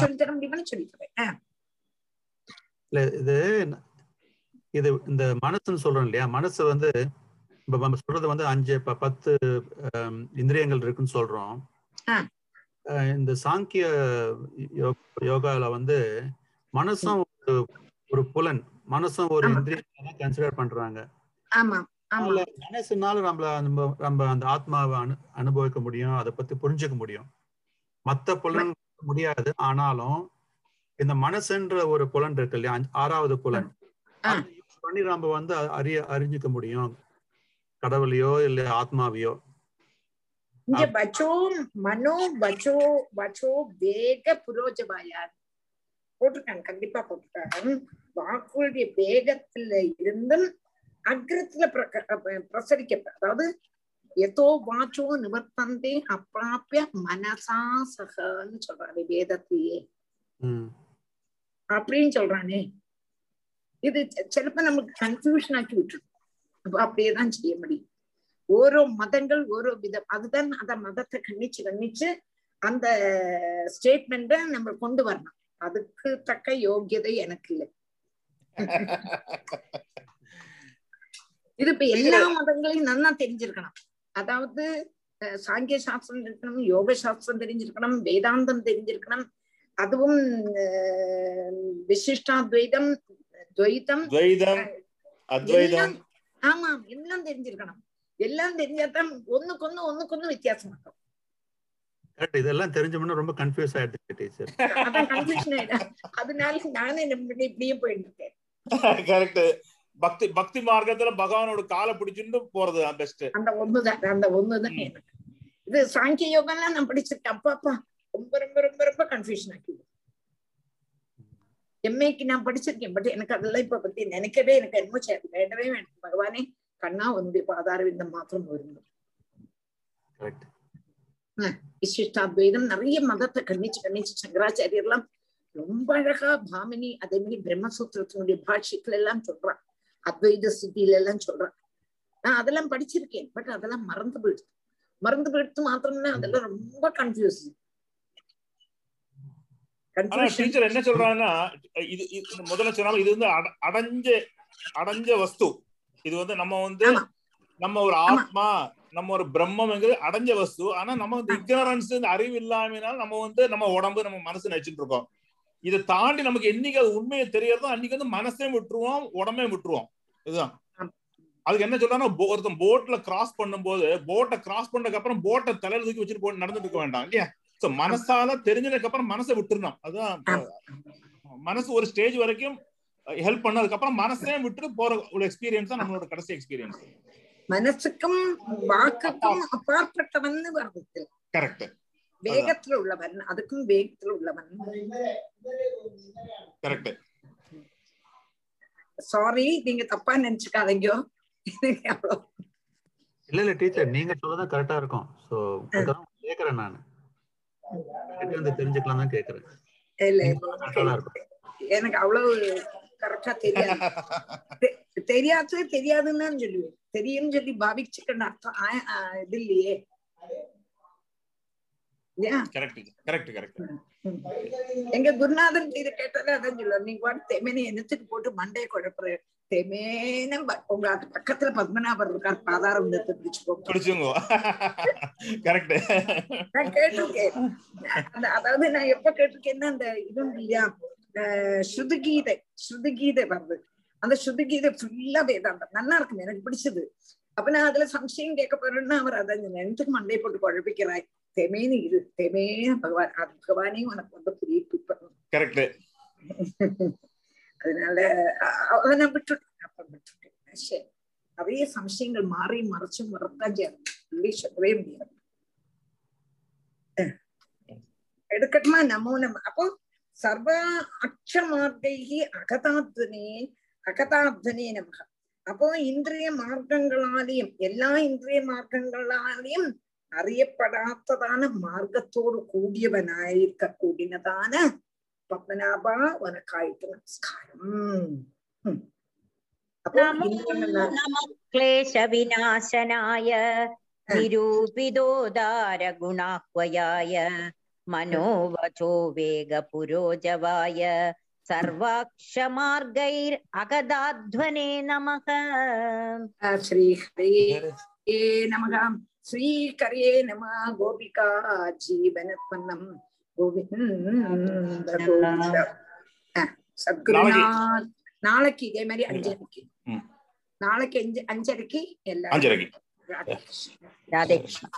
சொல்லு. தர முடியுமான்னு சொல்லி தரேன். இல்ல இது இது இந்த மனசுன்னு சொல்றோம் இல்லையா? மனசு வந்து இப்ப நம்ம சொல்றது வந்து அஞ்சு பத்து இந்திரியங்கள் இருக்குன்னு சொல்றோம். இந்த சாங்கிய யோகால வந்து மனசும் ஒரு ஒரு புலன். மனசும் ஒரு. இந்திரியம் கன்சிடர் பண்றாங்க. மனசுனால நம்மள நம்ம நம்ம அந்த ஆத்மாவை அனு அனுபவிக்க முடியும் அதை பத்தி புரிஞ்சுக்க முடியும். மத்த புலன் முடியாது. ஆனாலும் இந்த மனசுன்ற ஒரு புலன் இருக்கு இல்லையா? ஆறாவது புலன். பண்ணி நம்ம வந்து அறிய அறிஞ்சுக்க முடியும். கடவுளையோ இல்ல ஆத்மாவையோ. இங்க வச்சோ மனோ வச்சோ வச்சோ வேக புரோஜவாயார். போட்டிருக்காங்க. கண்டிப்பா போட்டிருக்காங்க. வாக்குடைய வேகத்துல இருந்தும் அக்ரத்துல பிரசரிக்க அதாவது எதோ வாச்சோ நிவர்த்தந்தே அப்பிராப்பிய மனசா சகன்னு சொல்றாரு வேதத்திலேயே. ம். அப்படின்னு சொல்றானே. இது சிலப்ப நமக்கு கன்ஃபியூஷன் ஆக்கி விட்டுரும். அப்ப அப்படியேதான் செய்ய முடியும். ஓரோ மதங்கள் ஓரோ விதம் அதுதான் அந்த மதத்தை கண்ணிச்சு கண்ணிச்சு அந்த ஸ்டேட்மெண்ட நம்ம கொண்டு வரணும். அதுக்கு தக்க யோகியதை எனக்கு இல்லை. இது இப்ப எல்லா மதங்களையும் நல்லா தெரிஞ்சிருக்கணும். அதாவது சாங்கிய சாஸ்திரம் இருக்கணும் யோக சாஸ்திரம் தெரிஞ்சிருக்கணும் வேதாந்தம் தெரிஞ்சிருக்கணும் அதுவும் விசிஷ்டாத்வைதம் துவைதம் துவைதம். அத்வைதம். எல்லாம் ஆமாம் எல்லாம் தெரிஞ்சிருக்கணும். எல்லாம் தெரிஞ்சாதான் ஒண்ணுக்கு ஒண்ணுக்கு வித்தியாசம் இருக்கும் கரெக்ட் இதெல்லாம் தெரிஞ்சோம்னா ரொம்ப கன்ஃபியூஸ் ஆயிடுச்சு டீச்சர். அதான் கன்ஃபியூஷன் ஆயிடும் அதனால நானே இப்படியே போயிட்டு இருக்கேன் கரெக்ட் பக்தி பக்தி மார்க்கத்துல பகவானோட காலை பிடிச்சுட்டு போறது பெஸ்ட் அந்த ஒண்ணுதான் அந்த ஒண்ணுதான் இது சாங்கிய யோகம்லாம் நான் படிச்சிருக்கேன். அப்பா அப்பா ரொம்ப ரொம்ப ரொம்ப ரொம்ப கன்ஃபியூஷன் ஆக்கி எம்ஏக்கு நான் படிச்சிருக்கேன். பட் எனக்கு அதெல்லாம் இப்ப பத்தி நினைக்கவே எனக்கு என்னமோ வேண்டவே வேண்டாம். பகவானே கண்ணா உன்னுடைய பாதாரவிந்தம் மாத்திரம் கரெக்ட் விசிஷ்டாத்வைதம் நிறைய மதத்தை கண்ணிச்சு கண்ணிச்சு சங்கராச்சாரியர்லாம் ரொம்ப அழகா பாமினி அதே மாதிரி பிரம்மசூத்திரத்தினுடைய பாஷ்யத்துல எல்லாம் சொல்றான். அத்வைத ஸ்துதியில எல்லாம் சொல்றான். நான் அதெல்லாம் படிச்சிருக்கேன். பட் அதெல்லாம் மறந்து போயிடுது மறந்து போயிடுத்து மாத்திரம்னா அதெல்லாம் ரொம்ப கன்ஃபியூஸ் ஆனா கன்ஃபியூஷன் டீச்சர் என்ன சொல்றாங்கன்னா இது முதல்ல சொன்னாலும் இது வந்து அட- அடைஞ்ச அடைஞ்ச வஸ்து. இது வந்து நம்ம வந்து. நம்ம ஒரு. ஆத்மா நம்ம ஒரு பிரம்மம்ங்கிறது அடைஞ்ச வஸ்து. ஆனா நம்ம வந்து இக்னரன்ஸ் அறிவு இல்லாமனால நம்ம வந்து நம்ம உடம்பு நம்ம மனசு நினைச்சிட்டு இருக்கோம். இதை தாண்டி நமக்கு என்னைக்கு அது உண்மையை தெரியறதோ அன்னைக்கு வந்து மனசே விட்டுருவோம் உடம்பே விட்டுருவோம். இதுதான். அதுக்கு என்ன சொல்றாங்கன்னா ஒருத்தன் போட்ல கிராஸ் பண்ணும்போது போட்டை கிராஸ் பண்ணதுக்கு அப்புறம் போட்டை தலையில தூக்கி வச்சுட்டு போட்டு நடந்துட்டு இருக்க வேண்டாம் இல்லையா? சோ மனசால தெரிஞ்சதுக்கு அப்புறம் மனசை விட்டுறணும். அதுதான் மனசு ஒரு ஸ்டேஜ் வரைக்கும் ஹெல்ப் பண்ணதுக்கு அப்புறம் மனசே விட்டு போற ஒரு எக்ஸ்பீரியன்ஸ் தான் நம்மளோட கடைசி எக்ஸ்பீரியன்ஸ் மனசுக்கும் வாக்குக்கும் அப்பாற்பட்டவன் வருது கரெக்ட் வேகத்துல உள்ளவன் அதுக்கும் வேகத்துல உள்ளவன். கரெக்ட் சாரி நீங்க தப்பா நினைச்சுக்காதீங்க. இல்ல இல்ல டீச்சர் நீங்க சொல்லதான் கரெக்டா இருக்கும். சோ கேக்குறேன் நான். கேட்டு வந்து தெரிஞ்சுக்கலாம் தான் கேக்குறேன். எனக்கு அவ்வளவு கரெக்டா தெரியாது. தெரியாது தெரியாதுன்னு தான் சொல்லுவேன். தெரியும்னு சொல்லி பாவிச்சுக்கணும் அர்த்தம் இது இல்லையே. இல்லையா? கரெக்ட் கரெக்ட் கரெக்ட் ம். எங்க குருநாதன் இதை கேட்டாலே அதான் சொல்லுவார். நீங்க பாட்டு தெமேனி என்னத்துக்கு போட்டு மண்டையை குழப்புற. தெமேன உங்க அது பக்கத்துல பத்மநாபர் இருக்கார் பாதாரம் பிடிச்சுக்கோ பிடிச்சுங்க கரெக்ட் நான் கேட்டிருக்கேன் அதாவது நான் எப்ப கேட்டிருக்கேன்னா அந்த இது இல்லையா ஸ்ருதிகீதை ஸ்ருதிகீதை வருது அந்த ஸ்ருதிகீதை ஃபுல்லா வேதாந்தம் நல்லா இருக்கும் எனக்கு பிடிச்சது அப்ப நான் அதுல சம்சயம் கேட்க போறேன்னா அவர் அதான் சொன்னார். என்னத்துக்கு மண்டை போட்டு குழப்பிக்கிறாய் தெமேனு இரு தெமேன பகவான் அது பகவானே உனக்கு வந்து புரிய கரெக்ட் அதனால அ- அதை நான் விட்டுட்டேன் அப்ப விட்டுட்டேன் சரி நிறைய சம்சயங்கள் மாறி மறைச்சும் வரத்தான் செய்யணும் இல்லை சொல்லவே முடியாது அஹ். எடுக்கட்டுமா நமோ நம்ம அப்போ சர்வ அக்ஷமார்க்கைகி அகதாத்வனே அகதாத்வனே நமக அப்போ இந்திரிய மார்க்கங்களாலையும் எல்லா இந்திரிய மார்க்கங்களாலையும் அறியப்படாததான மார்க்கத்தோடு கூடியவனாயிருக்க கூடினதான പത്മനാഭ ഉനക്കായിട്ട് നമസ്കാരം ഉം. അപ്പൊ നമോ ഇന്ദ്രനെന്ന- നമ ക്ലേശ വിനാശനായ നിരൂപിതോദാര ഗുണാഹ്വയായ മനോവചോ വേഗ பத்மநாபா உனக்காயிட்டு நமஸ்காரம் क्लेशविनाशनाय निरूपितोदारगुणाह्वयाय मनोवचो वेगपुरोजवाय सर्वाक्षमार्गैरगदाध्वने नमः श्रीहरे नमः श्रीकरे नमः गोपिका जीवनपन्नम् நாளைக்கு. இதே மாதிரி அஞ்சரைக்கு. நாளைக்கு அஞ்சு அஞ்சரைக்கு எல்லாரும் ராதே கிருஷ்ணா